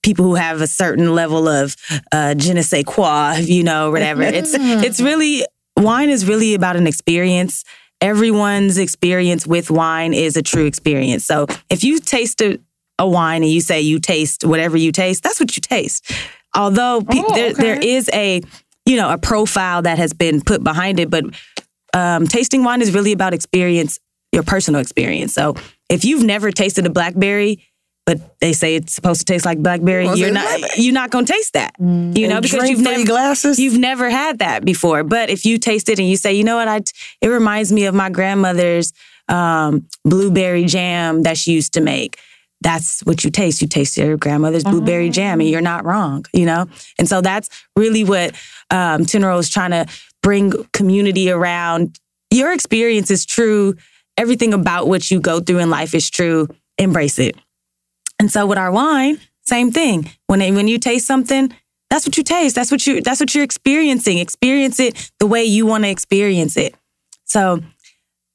F: people who have a certain level of uh, je ne sais quoi, you know, whatever. It's it's really wine is really about an experience. Everyone's experience with wine is a true experience. So if you taste a, a wine and you say you taste whatever you taste, that's what you taste. Although pe-
C: Oh,
F: there, there is a you know a profile that has been put behind it, but um, tasting wine is really about experience, your personal experience. So if you've never tasted a blackberry, but they say it's supposed to taste like blackberry,
G: Well,
F: you're not
G: blackberry.
F: you're not gonna taste that. You know,
G: And
F: because you've never
G: glasses.
F: you've never had that before. But if you taste it and you say, you know what, I it reminds me of my grandmother's um, blueberry jam that she used to make. That's what you taste. You taste your grandmother's blueberry jam, and you're not wrong. You know, and so that's really what um, Tenero is trying to bring community around. Your experience is true. Everything about what you go through in life is true. Embrace it. And so with our wine, same thing. When it, when you taste something, that's what you taste. That's what you that's what you're experiencing. Experience it the way you want to experience it. So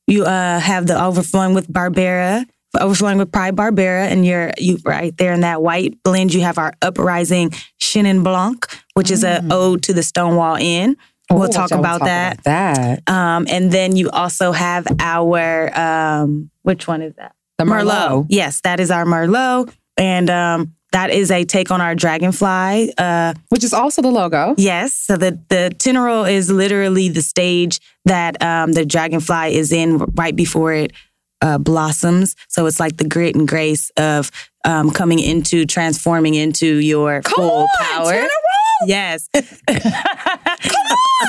F: you uh, have the overflowing with Barbera, overflowing with Pride Barbera, and you're you right there in that white blend. You have our uprising Chenin Blanc, which is a ode to the Stonewall Inn. We'll talk about
C: talk
F: that.
C: about that.
F: Um, and then you also have our um, which one is that?
C: The Merlot.
F: Yes, that is our Merlot, and um, that is a take on our Dragonfly. Uh,
C: Which is also the logo.
F: yes, so the the Tenero is literally the stage that um, the Dragonfly is in right before it uh, blossoms. So it's like the grit and grace of um, coming into transforming into your full
C: on,
F: power. Yes.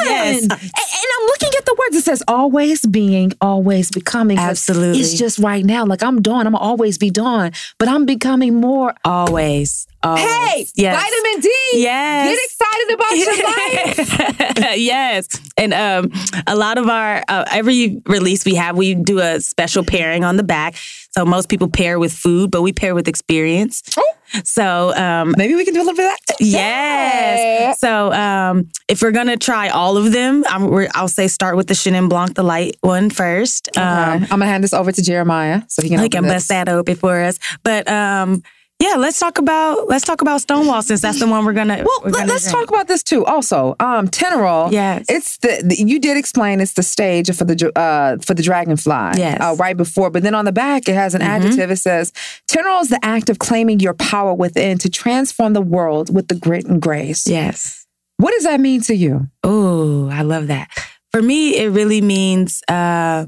C: Yes. And, and I'm looking at the words. It says always being, always becoming.
F: Absolutely.
C: It's just right now. Like I'm Dawn. I'm always be Dawn, but I'm becoming more.
F: Always. Always.
C: Hey,
F: yes.
C: vitamin D.
F: Yes.
C: Get excited about your life.
F: yes. And um, a lot of our, uh, every release we have, we do a special pairing on the back. So most people pair with food, but we pair with experience. Oh. So um,
C: maybe we can do a little bit of that.
F: Yes. So um, if we're gonna try all of them, I'm, we're, I'll say start with the Chenin Blanc, the light one first.
C: Okay. I'm gonna hand this over to Jeremiah so he can.
F: he can bust that open for us. But um, yeah, let's talk about let's talk about Stonewall since that's the one we're gonna.
C: Well,
F: we're gonna
C: us
F: drink.
C: talk about this too. Also, um, Tenorol.
F: Yes.
C: it's the, the- you did explain it's the stage for the uh for the dragonfly.
F: Yes.
C: uh, right before, but then on the back it has an adjective. It says Tenorol is the act of claiming your power within to transform the world with the grit and grace.
F: Yes.
C: What does that mean to you?
F: Oh, I love that. For me, it really means. Uh,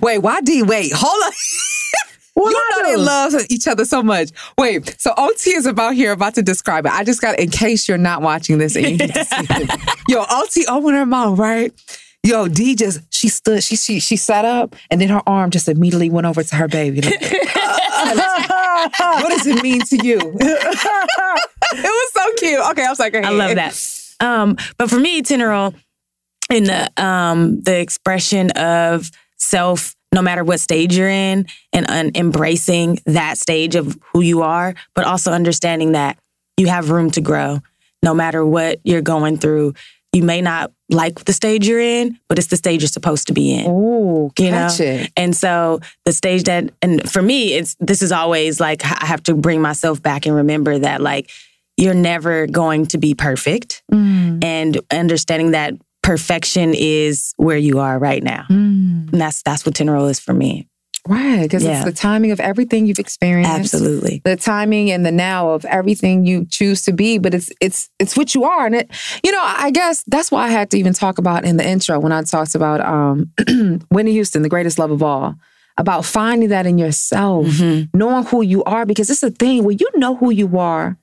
C: Wait, why D? Wait, hold on. you know they love each other so much. Wait, so OT is about here about to describe it. I just got in case you're not watching this and you need to see it. Yo, OT opened her mouth, right? Yo, D just she stood, she she she sat up, and then her arm just immediately went over to her baby. Like, what does it mean to you? it was so cute. Okay, I'm sorry.
F: I love that. Um, but for me, Tenorol, in the um, the expression of self, no matter what stage you're in, and embracing that stage of who you are, but also understanding that you have room to grow, no matter what you're going through. You may not like the stage you're in, but it's the stage you're supposed to be in.
C: Oh,
F: you know?
C: catch it.
F: And so the stage that, and for me, it's this is always like I have to bring myself back and remember that like you're never going to be perfect,
C: Mm.
F: and understanding that perfection is where you are right now.
C: Mm.
F: And that's that's what Tenorol is for me.
C: Right, because
F: Yeah.
C: it's the timing of everything you've experienced.
F: Absolutely.
C: The timing and the now of everything you choose to be, but it's it's it's what you are. And it, you know, I guess that's why I had to even talk about in the intro when I talked about um Whitney Houston, the greatest love of all, about finding that in yourself,
F: Mm-hmm.
C: knowing who you are, because it's a thing where you know who you are,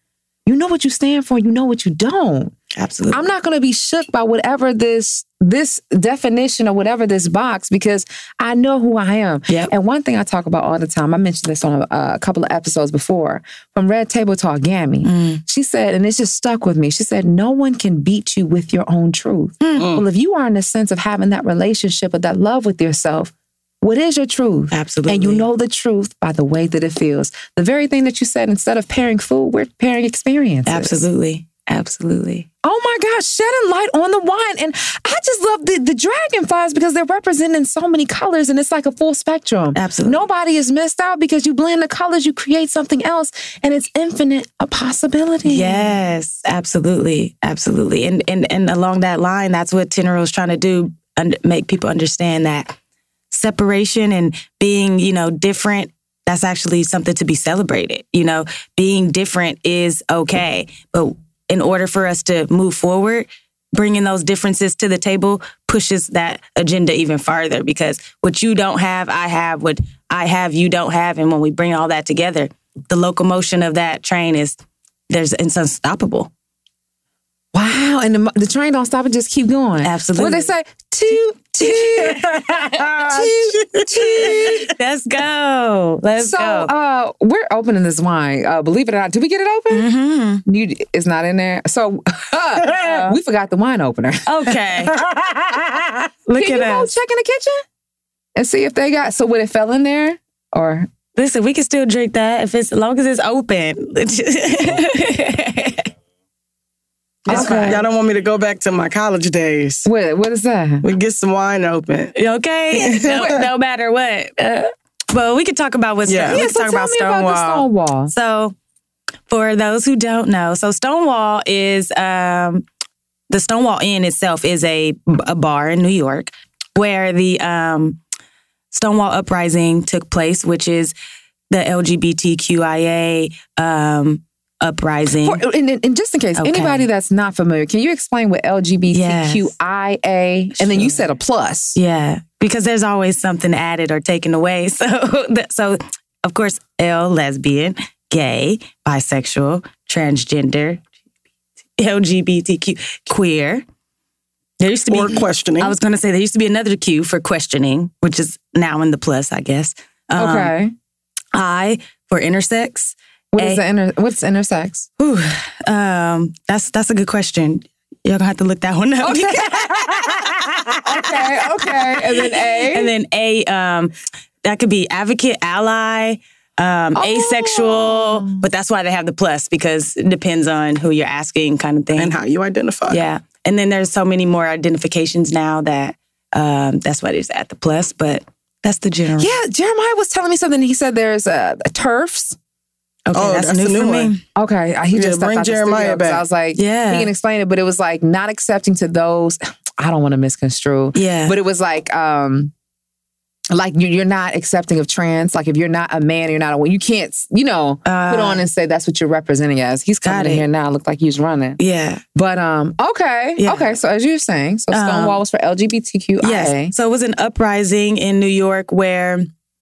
C: you know what you stand for, you know what you don't.
F: Absolutely.
C: I'm not going to be shook by whatever this this definition or whatever this box because I know who I am. And one thing I talk about all the time, I mentioned this on a, a couple of episodes before from Red Table Talk, Gammy.
F: Mm.
C: She said, and it's just stuck with me. She said, "No one can beat you with your own truth." Well, if you are in the sense of having that relationship or that love with yourself. What is your truth?
F: Absolutely.
C: And you know the truth by the way that it feels. The very thing that you said, instead of pairing food, we're pairing experiences.
F: Absolutely. Absolutely.
C: Oh my gosh, shedding light on the wine. And I just love the, the dragonflies because they're representing so many colors and it's like a full spectrum.
F: Absolutely.
C: Nobody is missed out because you blend the colors, you create something else, and it's infinite a possibility.
F: Yes, absolutely, absolutely. And and and along that line, that's what Tenorol is trying to do, and make people understand that separation and being, you know, different. That's actually something to be celebrated. You know, being different is okay, but in order for us to move forward, bringing those differences to the table pushes that agenda even farther because what you don't have, I have. What I have, you don't have. And when we bring all that together, the locomotion of that train is there's it's unstoppable.
C: Wow. And the, the train don't stop and just keep going.
F: Absolutely.
C: What they say? Toot, toot, toot, toot.
F: Let's go. Let's
C: so,
F: go.
C: uh, we're opening this wine. Uh, believe it or not, did we get it open? Mm-hmm. You, it's not in there. So we forgot the wine opener.
F: Okay. Look
C: Can
F: at
C: you go
F: us.
C: check in the kitchen and see if they got? So what it fell in there, or
F: Listen, we can still drink that if it's as long as it's open.
G: It's fine. Y'all don't want me to go back to my college days.
C: What What is that?
G: We get some wine open.
F: okay? no, no matter what. Uh, but we could talk about what's
G: Yeah.
F: we
C: Yeah,
F: can
C: so
F: talk
C: tell
F: about
C: me about the
F: Stonewall.
C: Stonewall.
F: So, for those who don't know, so Stonewall is um, the Stonewall Inn itself is a, a bar in New York where the um, Stonewall uprising took place, which is the LGBTQIA um, uprising.
C: For, and, and- just in case
F: Okay.
C: anybody that's not familiar, can you explain what LGBTQIA? And then you said a plus.
F: Yeah, because there's always something added or taken away. So, so of course, L lesbian, gay, bisexual, transgender, LGBTQ, queer, There used to be
G: or questioning.
F: I was going to say there used to be another Q for questioning, which is now in the plus, I guess. Um,
C: Okay.
F: I for intersex.
C: What
F: A-
C: is the inter? What's intersex?
F: Ooh, um, that's that's a good question. You're gonna have to look that one up.
C: okay, okay. And then A.
F: and then A, um, that could be advocate, ally, um,
C: Oh.
F: asexual, but that's why they have the plus because it depends on who you're asking, kind of thing,
G: and how you identify.
F: Yeah, and then there's so many more identifications now that um, that's why it's at the plus, but that's the general.
C: Yeah, Jeremiah was telling me something. He said there's a, a turfs.
F: Okay,
G: Oh,
F: that's,
G: that's
F: new
G: the
F: for
G: new
F: me.
G: one.
C: Okay, he
G: Yeah,
C: just
G: bring Jeremiah back.
C: I was like,
F: Yeah.
C: he can explain it, but it was like not accepting to those. I don't want to misconstrue.
F: Yeah.
C: but it was like, um, like you, you're not accepting of trans. Like if you're not a man, you're not a woman. You can't, you know, put
F: Uh,
C: on and say that's what you're representing as. He's coming in here now. Look like he's running.
F: Yeah.
C: But um, okay,
F: Yeah.
C: okay. So as you were saying, so
F: Um,
C: Stonewall was for LGBTQIA.
F: Yes. So it was an uprising in New York where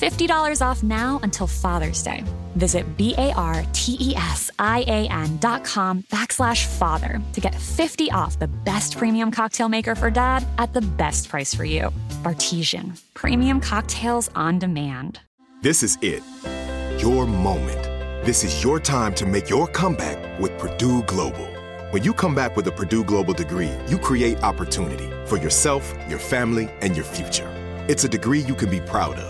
H: $50 off now until Father's Day. Visit B-A-R-T-E-S-I-A-N dot com backslash father to get 50 off the best premium cocktail maker for dad at the best price for you. Bartesian. Premium cocktails on demand.
I: This is it. Your moment. This is your time to make your comeback with Purdue Global. When you come back with a Purdue Global degree, you create opportunity for yourself, your family, and your future. It's a degree you can be proud of,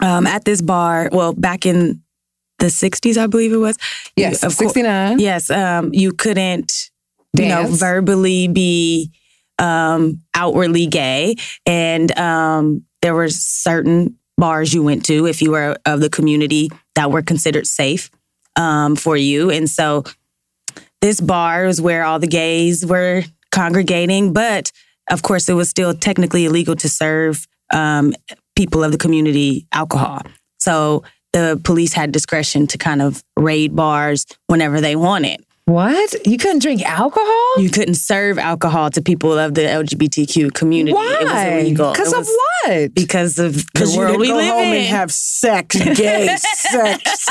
F: Um, at this bar, well, back in the 60s, I believe it was.
C: Yes,
F: You- of cour-
C: 69.
F: Yes, um, you couldn't, you know, verbally be um, outwardly gay. And um, there were certain bars you went to if you were of the community that were considered safe um, for you. And so this bar was where all the gays were congregating, but of course, it was still technically illegal to serve um, people of the community alcohol. So the police had discretion to kind of raid bars whenever they wanted.
C: What? You couldn't drink alcohol?
F: You couldn't serve alcohol to people of the LGBTQ community.
C: Why?
F: It was illegal.
C: Because of what?
F: Because of the
G: Because you
F: world we
G: go
F: live
G: home
F: in.
G: and have sex, gay sex.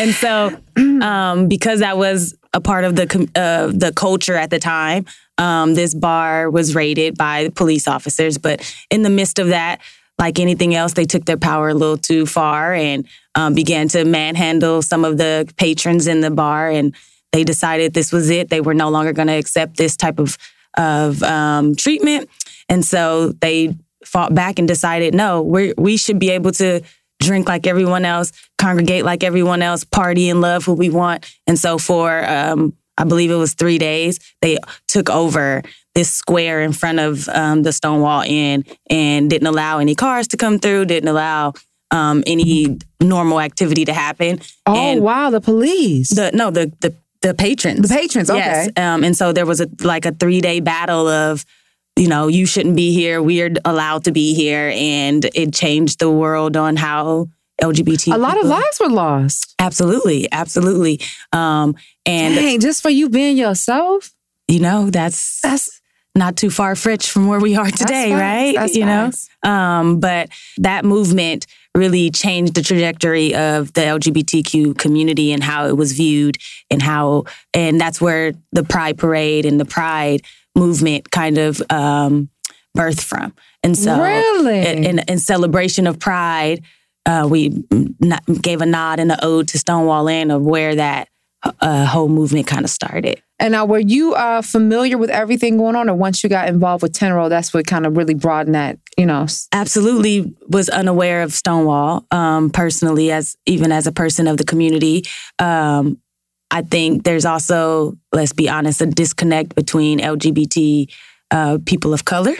F: and so, um, because that was a part of the uh, the culture at the time. Um, this bar was raided by police officers, but in the midst of that, like anything else, they took their power a little too far and um, began to manhandle some of the patrons in the bar. And they decided this was it. They were no longer going to accept this type of of um, treatment, and so they fought back and decided, no, we we should be able to drink like everyone else, congregate like everyone else, party and love who we want. And so for um, I believe it was three days, they took over this square in front of um, the Stonewall Inn and didn't allow any cars to come through, didn't allow um, any normal activity to happen.
C: Oh
F: And
C: wow, the police.
F: the no, the the the patrons.
C: The patrons, okay.
F: Yes. Um, and so there was a like a three day battle of, you know, you shouldn't be here. We're allowed to be here, and it changed the world on how LGBT.
C: a lot of lives were lost.
F: Absolutely, absolutely. Um, and
C: Dang, just for you being yourself.
F: you know, that's that's not too far fetched from where we are today,
C: facts.
F: right?
C: That's
F: you
C: facts.
F: know, um, but that movement really changed the trajectory of the LGBTQ community and how it was viewed, and how, and that's where the Pride Parade and the Pride movement kind of um, birthed from. And so,
C: Really?
F: in, in, celebration of Pride, uh, we n- gave a nod and an ode to Stonewall Inn of where that uh, whole movement kind of started.
C: And now, were you uh, familiar with everything going on, or once you got involved with Tenero, that's what kind of really broadened that, you know?
F: absolutely was unaware of Stonewall um, personally, as even as a person of the community. Um, I think there's also, let's be honest, a disconnect between LGBT uh, people of color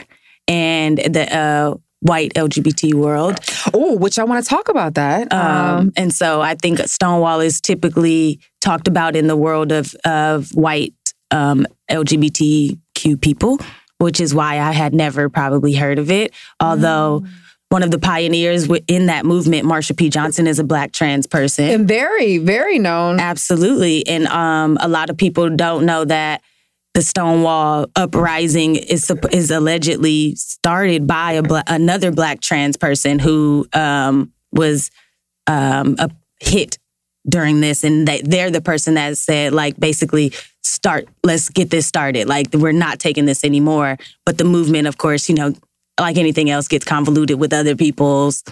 F: and the uh, white LGBT world.
C: Oh, which I want to talk about that.
F: Um, and so I think Stonewall is typically talked about in the world of of white um, LGBTQ people, which is why I had never probably heard of it. Although one of the pioneers in that movement, Marsha P. Johnson, is a black trans person.
C: And very, very known.
F: Absolutely. And um, a lot of people don't know that the Stonewall uprising is is allegedly started by a bla- another black trans person who um, was um, a hit during this, and they, they're the person that said like basically start let's get this started like we're not taking this anymore but the movement of course you know like anything else gets convoluted with other people's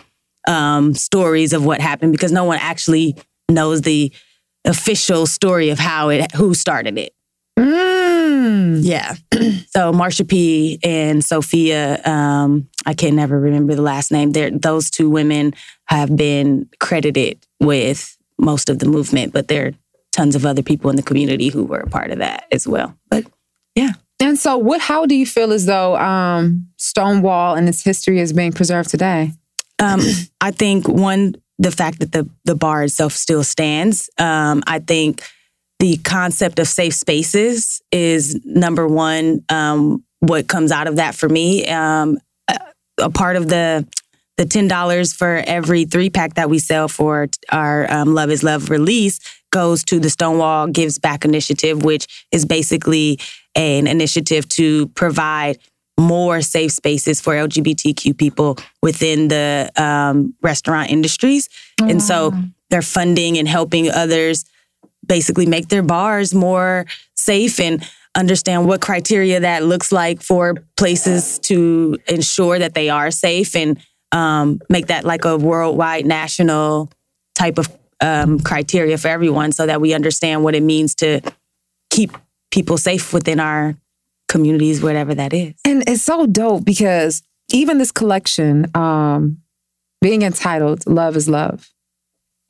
F: um, stories of what happened because no one actually knows the official story of how it who started it
C: Mm.
F: yeah. so Marsha P and Sylvia, um, I can never remember the last name. They're, those two women have been credited with most of the movement, but there are tons of other people in the community who were a part of that as well. But yeah.
C: And so, what? How do you feel as though um, Stonewall and its history is being preserved today?
F: Um, I think one, the fact that the the bar itself still stands. Um, I think the concept of safe spaces is number one. Um, what comes out of that for me, um, a, a part of the the ten dollars for every three pack that we sell for our um, Love Is Love release goes to the Stonewall Gives Back initiative, which is basically an initiative to provide more safe spaces for LGBTQ people within the um, restaurant industries. And so they're funding and helping others basically make their bars more safe and understand what criteria that looks like for places to ensure that they are safe and um, make that like a worldwide national type of um, criteria for everyone so that we understand what it means to keep people safe within our communities, whatever that is.
C: And it's so dope because even this collection, um, being entitled Love is Love,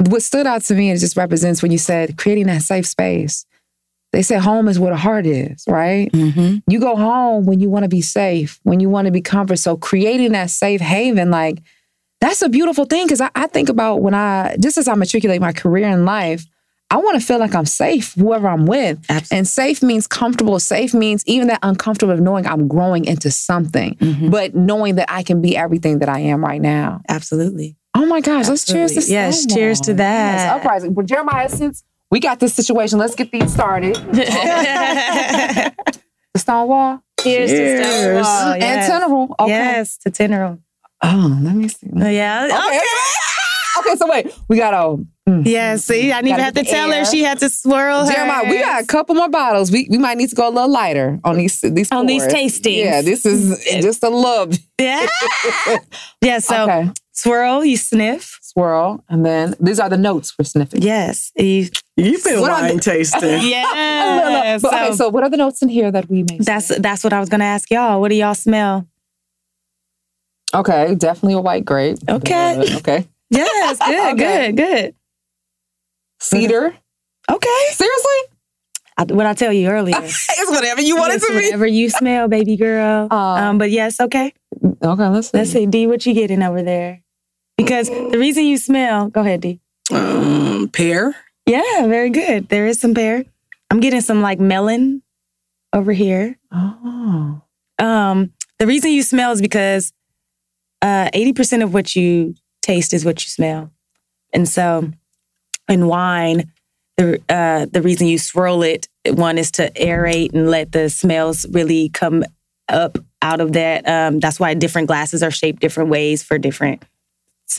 C: what stood out to me, it just represents when you said creating that safe space. They say home is where the heart is, right?
F: Mm-hmm.
C: You go home when you want to be safe, when you want to be comfort. So creating that safe haven, like that's a beautiful thing. Cause I, I think about when I, just as I matriculate my career in life, I want to feel like I'm safe, whoever I'm with. And safe means comfortable. Safe means even that uncomfortable of knowing I'm growing into something, mm-hmm. but knowing that I can be everything that I am right now.
F: Absolutely.
C: Oh my gosh, let's cheers to
F: Yes,
C: Stonewall.
F: cheers to that.
C: Yes, uprising. Well, Jeremiah, since we got this situation, let's get these started. the Stonewall.
F: Cheers to Stonewall,
C: And
F: yes.
C: Tenero. Okay.
F: Yes, to Tenero.
C: Oh, let me see.
F: Oh, yeah.
C: Okay. okay, so wait, we got a.
F: Yeah, see, I didn't even have to
C: get the
F: tell her. She had to swirl her.
C: Jeremiah, we got a couple more bottles. We we might need to go a little lighter on these these
F: On these
C: pours.
F: tastings.
C: Yeah, this is just a love.
F: Yeah. yeah, so
C: Okay.
F: swirl, you sniff.
C: swirl, and then these are the notes we're sniffing.
F: Yes. You,
G: You've been
C: What
G: wine
C: the-
G: tasting.
F: yeah.
C: But, okay, so what are the notes in here that we may?
F: that's that's what I was gonna ask y'all. What do y'all smell?
C: Okay, definitely a white grape.
F: Okay.
C: Uh, okay.
F: Yes, good,
C: Okay.
F: good, good.
C: Cedar.
F: Okay.
C: Seriously?
F: I, what I tell you earlier.
C: it's whatever you want it to be.
F: Whatever you smell, baby girl. um, but yes, okay.
C: Okay, let's see.
F: Let's see, D, what you getting over there? Because the reason you smell, go ahead, D.
G: Um, pear.
F: Yeah, very good. There is some pear. I'm getting some like melon over here.
C: Oh.
F: Um, the reason you smell is because uh, 80% of what you taste is what you smell. And so in wine, the uh, the reason you swirl it, one is to aerate and let the smells really come up out of that. Um, that's why different glasses are shaped different ways for different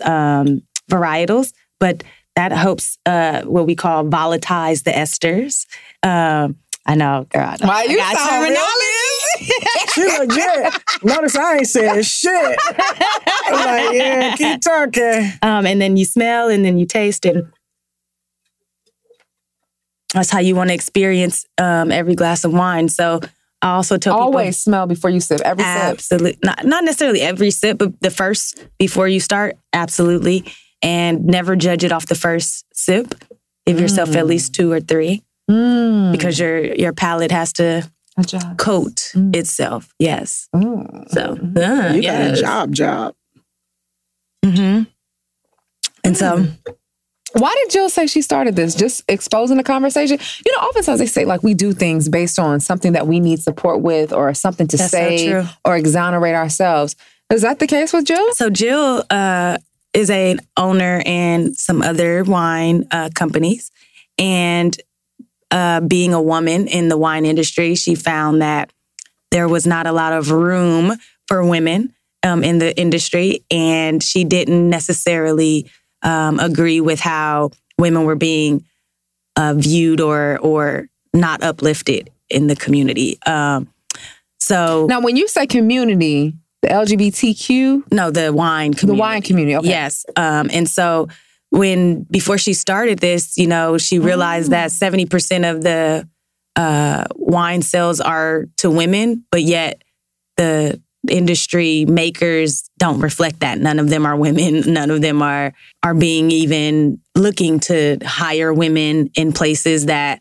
F: um, varietals. But that helps uh, what we call volatilize the esters. Um, I know, girl. I know.
C: Why
F: I
C: you
F: got
C: sound
F: terminology.
G: She legit. Notice I ain't saying shit. I'm like, yeah, keep talking.
F: Um, and then you smell and then you taste and that's how you want to experience um, every glass of wine. So I also tell
C: Always smell before you sip. Every
F: people
C: sip.
F: absolutely not not necessarily every sip, but the first before you start, absolutely, and never judge it off the first sip. Give yourself at least two or three
C: Mm.
F: because your your palate has to
C: Adjust.
F: coat itself. Yes.
C: Mm.
F: So uh,
G: You got a
F: yes.
G: job, job.
F: hmm And so
C: Why did Jill say she started this? Just exposing the conversation? You know, oftentimes they say like we do things based on something that we need support with or something to
F: That's
C: say
F: true.
C: or exonerate ourselves. Is that the case with Jill?
F: So Jill uh, is an owner in some other wine uh, companies, and uh, being a woman in the wine industry, she found that there was not a lot of room for women um, in the industry, and she didn't necessarily um, agree with how women were being uh, viewed or or not uplifted in the community. Um, so
C: Now, when you say community, the LGBTQ,
F: no, the wine
C: the
F: community.
C: wine community. Okay.
F: Yes. Um, and so when before she started this, you know, she realized that
C: Mm.
F: seventy percent of the uh, wine sales are to women, but yet the industry makers don't reflect that. None of them are women. None of them are are being even looking to hire women in places that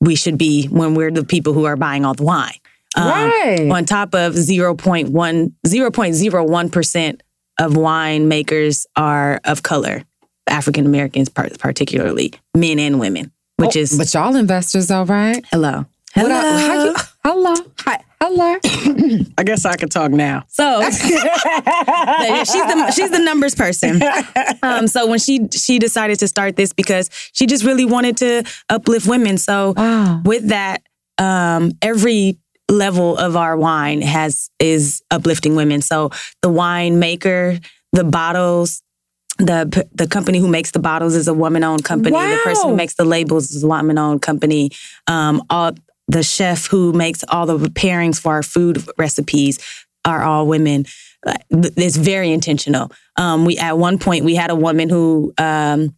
F: we should be when we're the people who are buying all the wine. Um,
C: Right.
F: On top of 0.1, 0.01% of winemakers are of color, African Americans particularly, men and women, which
C: Oh,
F: is
C: But y'all investors, all right? right?
F: hello.
C: What up? How you, hello. Hi. Hello.
G: I guess I could talk now.
F: So she's the she's the numbers person. Um, so when she she decided to start this because she just really wanted to uplift women. So
C: Wow.
F: with that, um, every level of our wine has is uplifting women. So the wine maker, the bottles. The, the company who makes the bottles is a woman owned company. The person who makes the labels is a woman owned company. Um, all the chef who makes all the pairings for our food recipes are all women. It's very intentional. Um, we at one point we had a woman who um,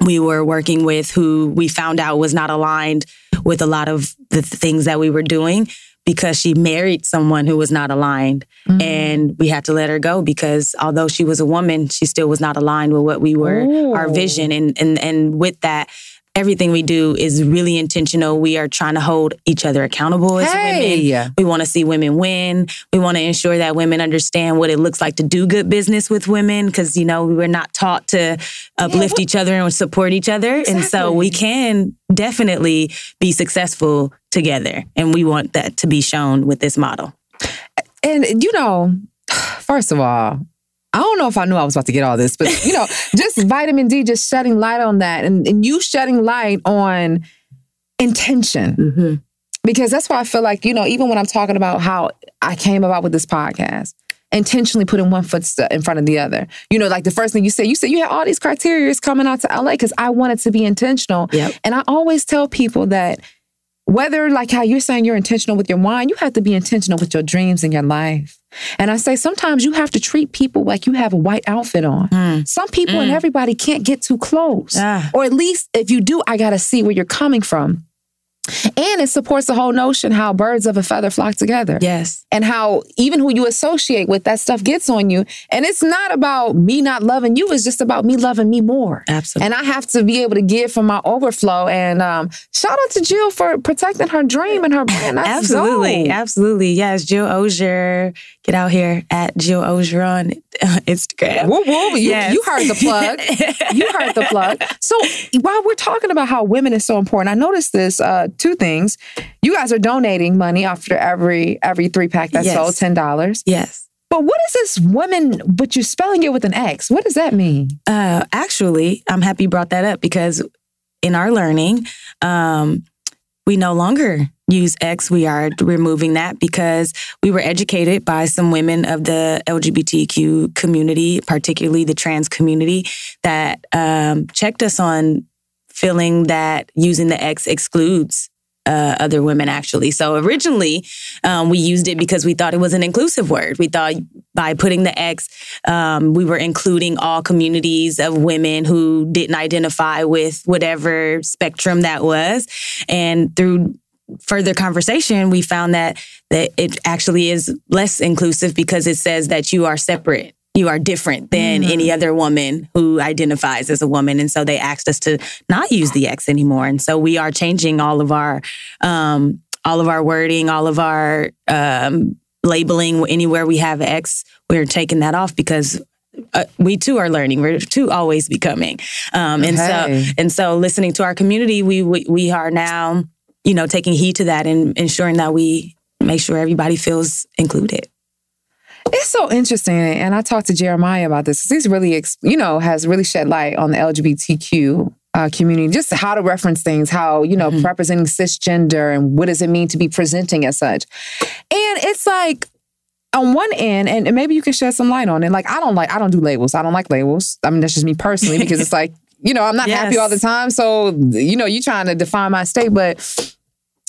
F: we were working with who we found out was not aligned with a lot of the things that we were doing because she married someone who was not aligned. Mm-hmm. And we had to let her go because although she was a woman she still was not aligned with what we were our
C: oh.
F: vision. And and and with that everything we do is really intentional we are trying to hold each other accountable as women we want to see women win. We want to ensure that women understand what it looks like to do good business with women because, you know, we're not taught to uplift each other and support each other. And so we can definitely be successful together. And we want that to be shown with this model.
C: And you know, first of all, I don't know if I knew I was about to get all this, but you know, just vitamin D, just shedding light on that, and, and you shedding light on intention.
F: Mm-hmm.
C: Because that's why I feel like, you know, even when I'm talking about how I came about with this podcast, intentionally putting one foot in front of the other. You know, like the first thing you said, you said you had all these criteria coming out to LA because I wanted to be intentional.
F: Yep.
C: And I always tell people that whether like how you're saying you're intentional with your wine, you have to be intentional with your dreams and your life. And I say sometimes you have to treat people like you have a white outfit on. Some people and
F: Mm.
C: everybody can't get too close.
F: Ah.
C: Or at least if you do, I got to see where you're coming from. And it supports the whole notion how birds of a feather flock together.
F: Yes.
C: And how even who you associate with, that stuff gets on you. And it's not about me not loving you, it's just about me loving me more.
F: Absolutely.
C: And I have to be able to give from my overflow. And um, shout out to Jill for protecting her dream and her brand.
F: Absolutely,
C: dope.
F: absolutely. Yes, Jill Ozier. Get out here at Jill Ozier on uh, Instagram.
C: Whoop, whoop. You,
F: Yes.
C: you heard the plug. you heard the plug. So while we're talking about how women is so important, I noticed this uh, two things. You guys are donating money after every every three pack that's
F: Yes.
C: sold, ten dollars.
F: Yes.
C: But what is this women? But you're spelling it with an X. What does that mean?
F: Uh, actually, I'm happy you brought that up because in our learning, um, we no longer use X. We are removing that because we were educated by some women of the LGBTQ community, particularly the trans community, that um, checked us on feeling that using the X excludes uh, other women actually. So originally, um, we used it because we thought it was an inclusive word. We thought by putting the X, um, we were including all communities of women who didn't identify with whatever spectrum that was. And through further conversation, we found that that it actually is less inclusive because it says that you are separate. You are different than any other woman who identifies as a woman. And so they asked us to not use the X anymore. And so we are changing all of our um, all of our wording, all of our um, labeling anywhere we have X, we're taking that off because uh, we too are learning. We're too always becoming. Um, and
C: Okay.
F: so and so listening to our community, we, we we are now, you know, taking heed to that and ensuring that we make sure everybody feels included.
C: It's so interesting, and I talked to Jeremiah about this. 'cause He's really, you know, has really shed light on the LGBTQ uh, community, just how to reference things, how you know, representing cisgender, and what does it mean to be presenting as such. And it's like on one end, and and maybe you can shed some light on it. Like I don't like, I don't do labels. I don't like labels. I mean, that's just me personally because it's like, you know, I'm not happy all the time. So you know, you're trying to define my state, but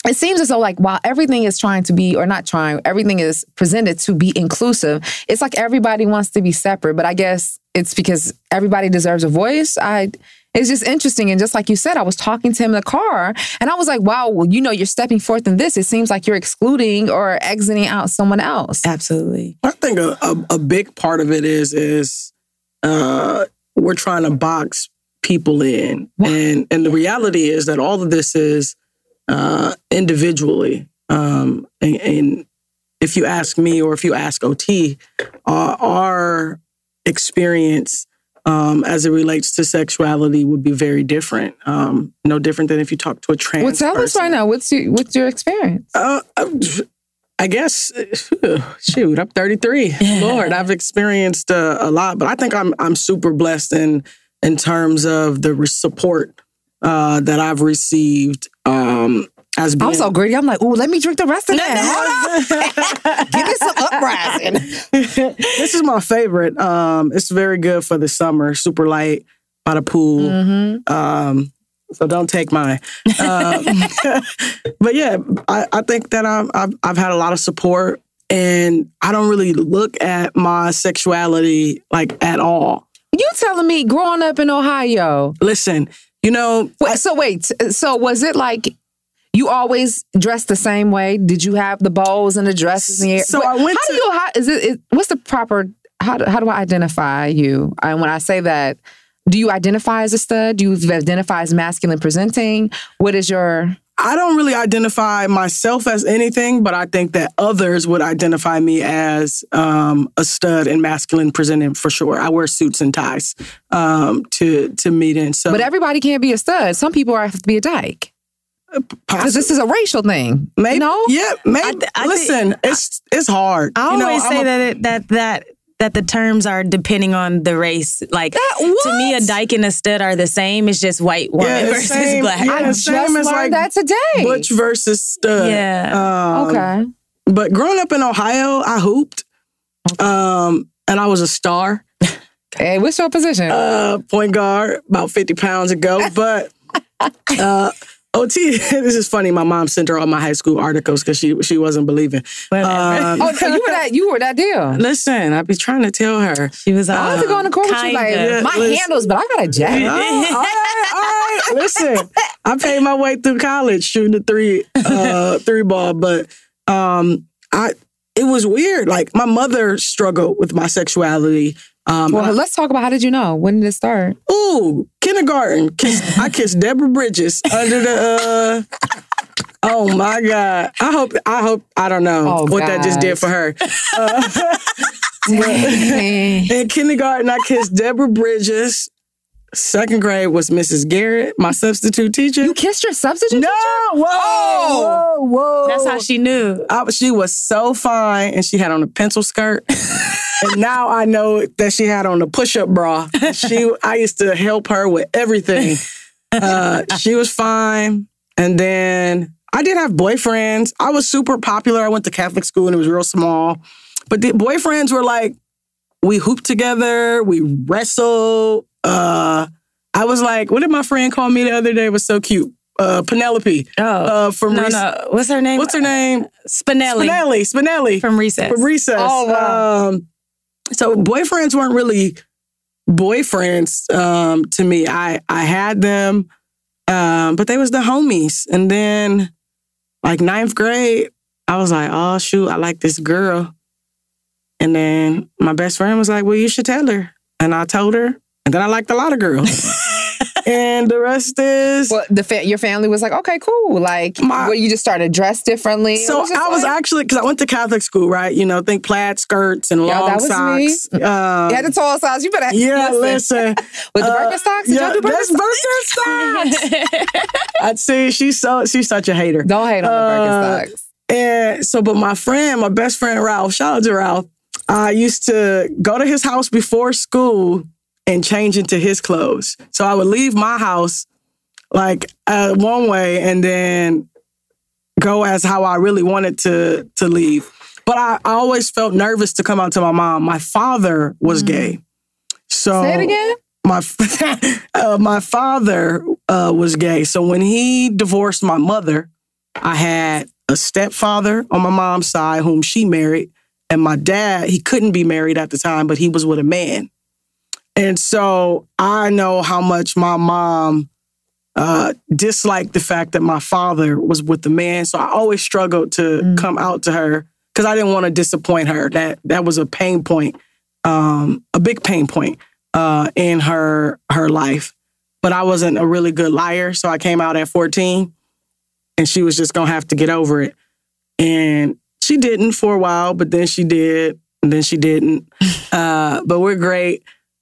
C: it seems as though like while everything is trying to be or not trying everything is presented to be inclusive it's like everybody wants to be separate. But i guess it's because everybody deserves a voice. I it's just interesting. And just like you said i was talking to him in the car and i was like wow well you know you're stepping forth in this. It seems like you're excluding or exiting out someone else.
F: Absolutely.
G: I think a, a, a big part of it is is uh, we're trying to box people in, and and the reality is that all of this is uh, individually. Um, and, and if you ask me, or if you ask OT, uh, our experience um, as it relates to sexuality would be very different. Um, no different than if you talk to a trans.
C: well tell us right now what's your what's your experience
G: Uh, I guess shoot, I'm 33. Lord, I've experienced uh, a lot, but I think I'm I'm super blessed in in terms of the support uh, that I've received um, as being
C: i'm so greedy i'm like oh let me drink the rest of that Hold on. give me some uprising
G: this is my favorite. Um, it's very good for the summer, super light by the pool.
C: Mm-hmm.
G: Um, so don't take mine. Um, but yeah, I, I think that I'm, I've, I've had a lot of support and I don't really look at my sexuality like at all.
C: you telling me growing up in ohio
G: Listen, you know,
C: Wait, so wait, so was it like you always dressed the same way? Did you have the bows and the dresses? And the,
G: So
C: Wait,
G: I went
C: How do you? How, is it, it? What's the proper? How do, how do I identify you? And when I say that, do you identify as a stud? Do you identify as masculine presenting? What is your?
G: I don't really identify myself as anything, but I think that others would identify me as um, a stud and masculine presenting for sure. I wear suits and ties um, to to meet in. So,
C: But everybody can't be a stud. Some people have to be a dyke. Because this is a racial thing.
G: maybe,
C: no?
G: yeah, maybe.
F: I th- I
G: listen, it's it's hard.
F: I
G: You know,
F: always
G: I'm
F: say
G: a-
F: that it, that that that the terms are depending on the race. Like
C: That-
F: to me, a dyke and a stud are the same. It's just white woman
G: Yeah,
F: versus
G: same-
F: black.
G: yeah,
C: I
G: the
C: just
G: same
C: learned
G: like,
C: that today.
G: Butch versus stud.
F: Yeah.
G: Um,
C: okay.
G: But growing up in Ohio, I hooped. Um, and I was a star.
C: Hey, what's your position?
G: Uh, point guard, about 50 pounds ago. But uh, OT, this is funny. My mom sent her all my high school articles because she she wasn't believing. Um,
C: oh, you were that you were that deal.
G: Listen, I'd be trying to tell her.
F: She was.
C: I have to go on the court with you like
G: Yeah,
C: my
G: listen.
C: handles, but I got a jacket.
G: Oh, all right, all right. Listen, I paid my way through college shooting the three uh three ball, but um I it was weird. Like my mother struggled with my sexuality. Um
C: Well, let's talk about how did you know? When did it start?
G: Ooh, kindergarten. Kiss, I kissed Deborah Bridges under the uh Oh my God. I hope I hope I don't know
C: Oh,
G: what that just did for her. Uh, in kindergarten, I kissed Deborah Bridges. Second grade was Mrs. Garrett, my substitute teacher.
C: You kissed your substitute
G: no,
C: teacher?
G: No, whoa, whoa, whoa.
F: That's how she knew.
G: I, she was so fine, and she had on a pencil skirt. and now I know that she had on a push-up bra. She, I used to help her with everything. Uh, she was fine, and then I did have boyfriends. I was super popular. I went to Catholic school, and it was real small. But the boyfriends were like, we hooped together, we wrestled. Uh, I was like, what did my friend call me the other day? It was so cute. Uh, Penelope.
F: Oh,
G: uh, from
F: no,
G: Rec-
F: no. What's her name?
G: What's her name?
F: Spinelli.
G: Spinelli. Spinelli.
F: From Recess.
G: From Recess.
F: Oh, wow.
G: Um, so boyfriends weren't really boyfriends um, to me. I I had them, um, but they was the homies. And then, like ninth grade, I was like, oh shoot, I like this girl. And then my best friend was like, well, you should tell her. And I told her. And then I liked a lot of girls. and the rest is.
C: Well, the fa- your family was like, okay, cool. Like, well, you just started dressed differently.
G: So
C: was
G: I was
C: like-
G: actually because I went to Catholic school, right? You know, think plaid skirts and
C: Yeah,
G: long
C: that was
G: socks.
C: me.
G: Um,
C: you had the tall size. You better
G: yeah, listen.
C: With the
G: Uh,
C: Birkenstocks? Did
G: yeah,
C: y'all do
G: that's Birkenstocks. I'd say she's so she's such a hater.
C: Don't hate on the
G: Uh,
C: Birkenstocks.
G: And so, but my friend, my best friend Ralph, shout out to Ralph. I used to go to his house before school and change into his clothes. So I would leave my house like uh, one way and then go as how I really wanted to to leave. But I, I always felt nervous to come out to my mom. My father was gay. So.
C: Say it again.
G: my uh, my father uh, was gay. So when he divorced my mother, I had a stepfather on my mom's side whom she married, and my dad. He couldn't be married at the time, but he was with a man. And so I know how much my mom uh, disliked the fact that my father was with the man. So I always struggled to come out to her because I didn't want to disappoint her. That that was a pain point, um, a big pain point uh, in her her life. But I wasn't a really good liar, so I came out at 14, and she was just gonna have to get over it. And she didn't for a while, but then she did, and then she didn't. Uh, but we're great.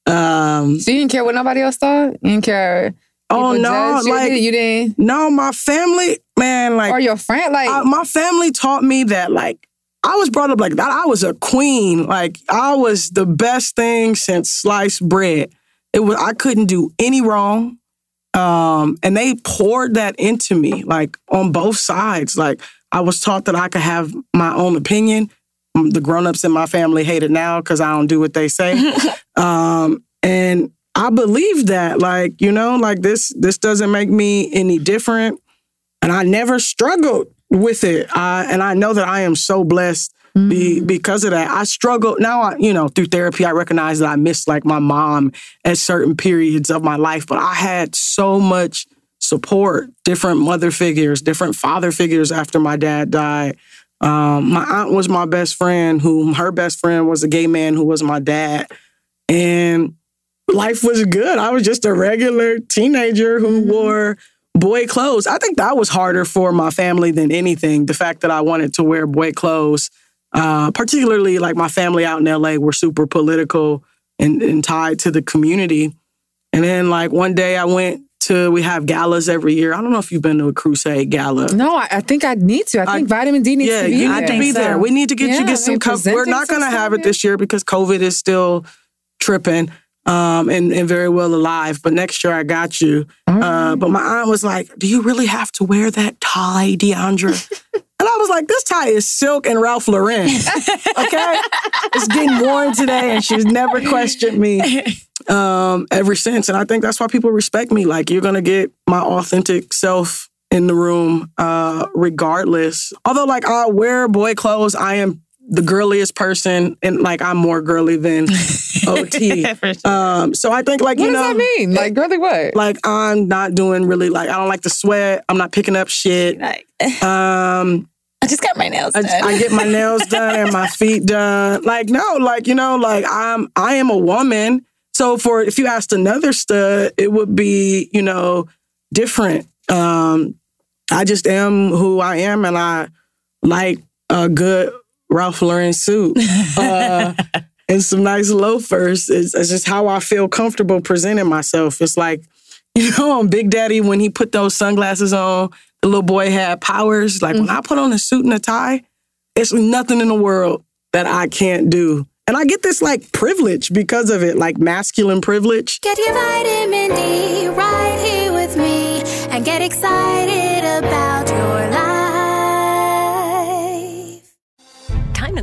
G: Um,
C: so you didn't care what nobody else thought. You didn't care.
G: Oh no!
C: you?
G: Like
C: you didn't.
G: No, my family, man, like
C: or your friend, like
G: I- my family taught me that, like I was brought up like that. I was a queen. Like I was the best thing since sliced bread. It was I couldn't do any wrong. Um, and they poured that into me, like on both sides. Like I was taught that I could have my own opinion. The grown-ups in my family hate it now because I don't do what they say. um, and I believe that, like, you know, like this, this doesn't make me any different. And I never struggled with it. I, and I know that I am so blessed be, because of that. I struggled now. I, you know, through therapy, I recognize that I missed like my mom at certain periods of my life, but I had so much support, different mother figures, different father figures after my dad died. Um, my aunt was my best friend, who her best friend was a gay man who was my dad. And life was good. I was just a regular teenager who wore boy clothes. I think that was harder for my family than anything. The fact that I wanted to wear boy clothes, uh, particularly like my family out in LA were super political and, and tied to the community. And then like one day I went to, we have galas every year. I don't know if you've been to a crusade gala.
C: No, I, I think I need to. I think vitamin D needs
G: Yeah,
C: to be
G: you
C: there.
G: need to be there. We need to get you
C: Yeah,
G: get some. Co- we're not going to have it this year because COVID is still tripping um, and, and very well alive. But next year I got you. Uh, but my aunt was like, "Do you really have to wear that tie, Deandra?" and I was like, this tie is silk and Ralph Lauren. okay? it's getting worn today, and she's never questioned me um, ever since. And I think that's why people respect me. Like, you're gonna get my authentic self in the room, uh, regardless. Although, like, I wear boy clothes, I am the girliest person, and like I'm more girly than OT. um, so I think, like,
C: What
G: you know, what does
C: that mean? Like girly what?
G: like I'm not doing really like I don't like to sweat. I'm not picking up shit. Um,
F: I just got my nails
G: I,
F: done.
G: I get my nails done and my feet done. Like no, like you know, like I'm I am a woman. So for if you asked another stud, it would be you know different. Um, I just am who I am, and I like a good Ralph Lauren suit. Uh, and some nice loafers. It's, it's just how I feel comfortable presenting myself. It's like, you know, on Big Daddy when he put those sunglasses on, the little boy had powers. Like when I put on a suit and a tie, it's nothing in the world that I can't do. And I get this like privilege because of it, like masculine privilege.
D: Get your vitamin D right here with me and get excited about your life.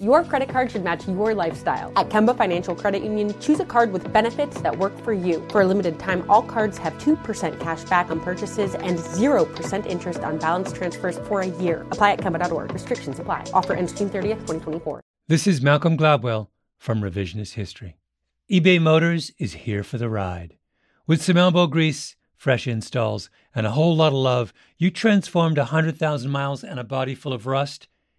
J: Your credit card should match your lifestyle. At Kemba Financial Credit Union, choose a card with benefits that work for you. For a limited time, all cards have 2% cash back on purchases and 0% interest on balance transfers for a year. Apply at Kemba.org. Restrictions apply. Offer ends June 30th, 2024.
K: This is Malcolm Gladwell from Revisionist History. eBay Motors is here for the ride. With some elbow grease, fresh installs, and a whole lot of love, you transformed 100,000 miles and a body full of rust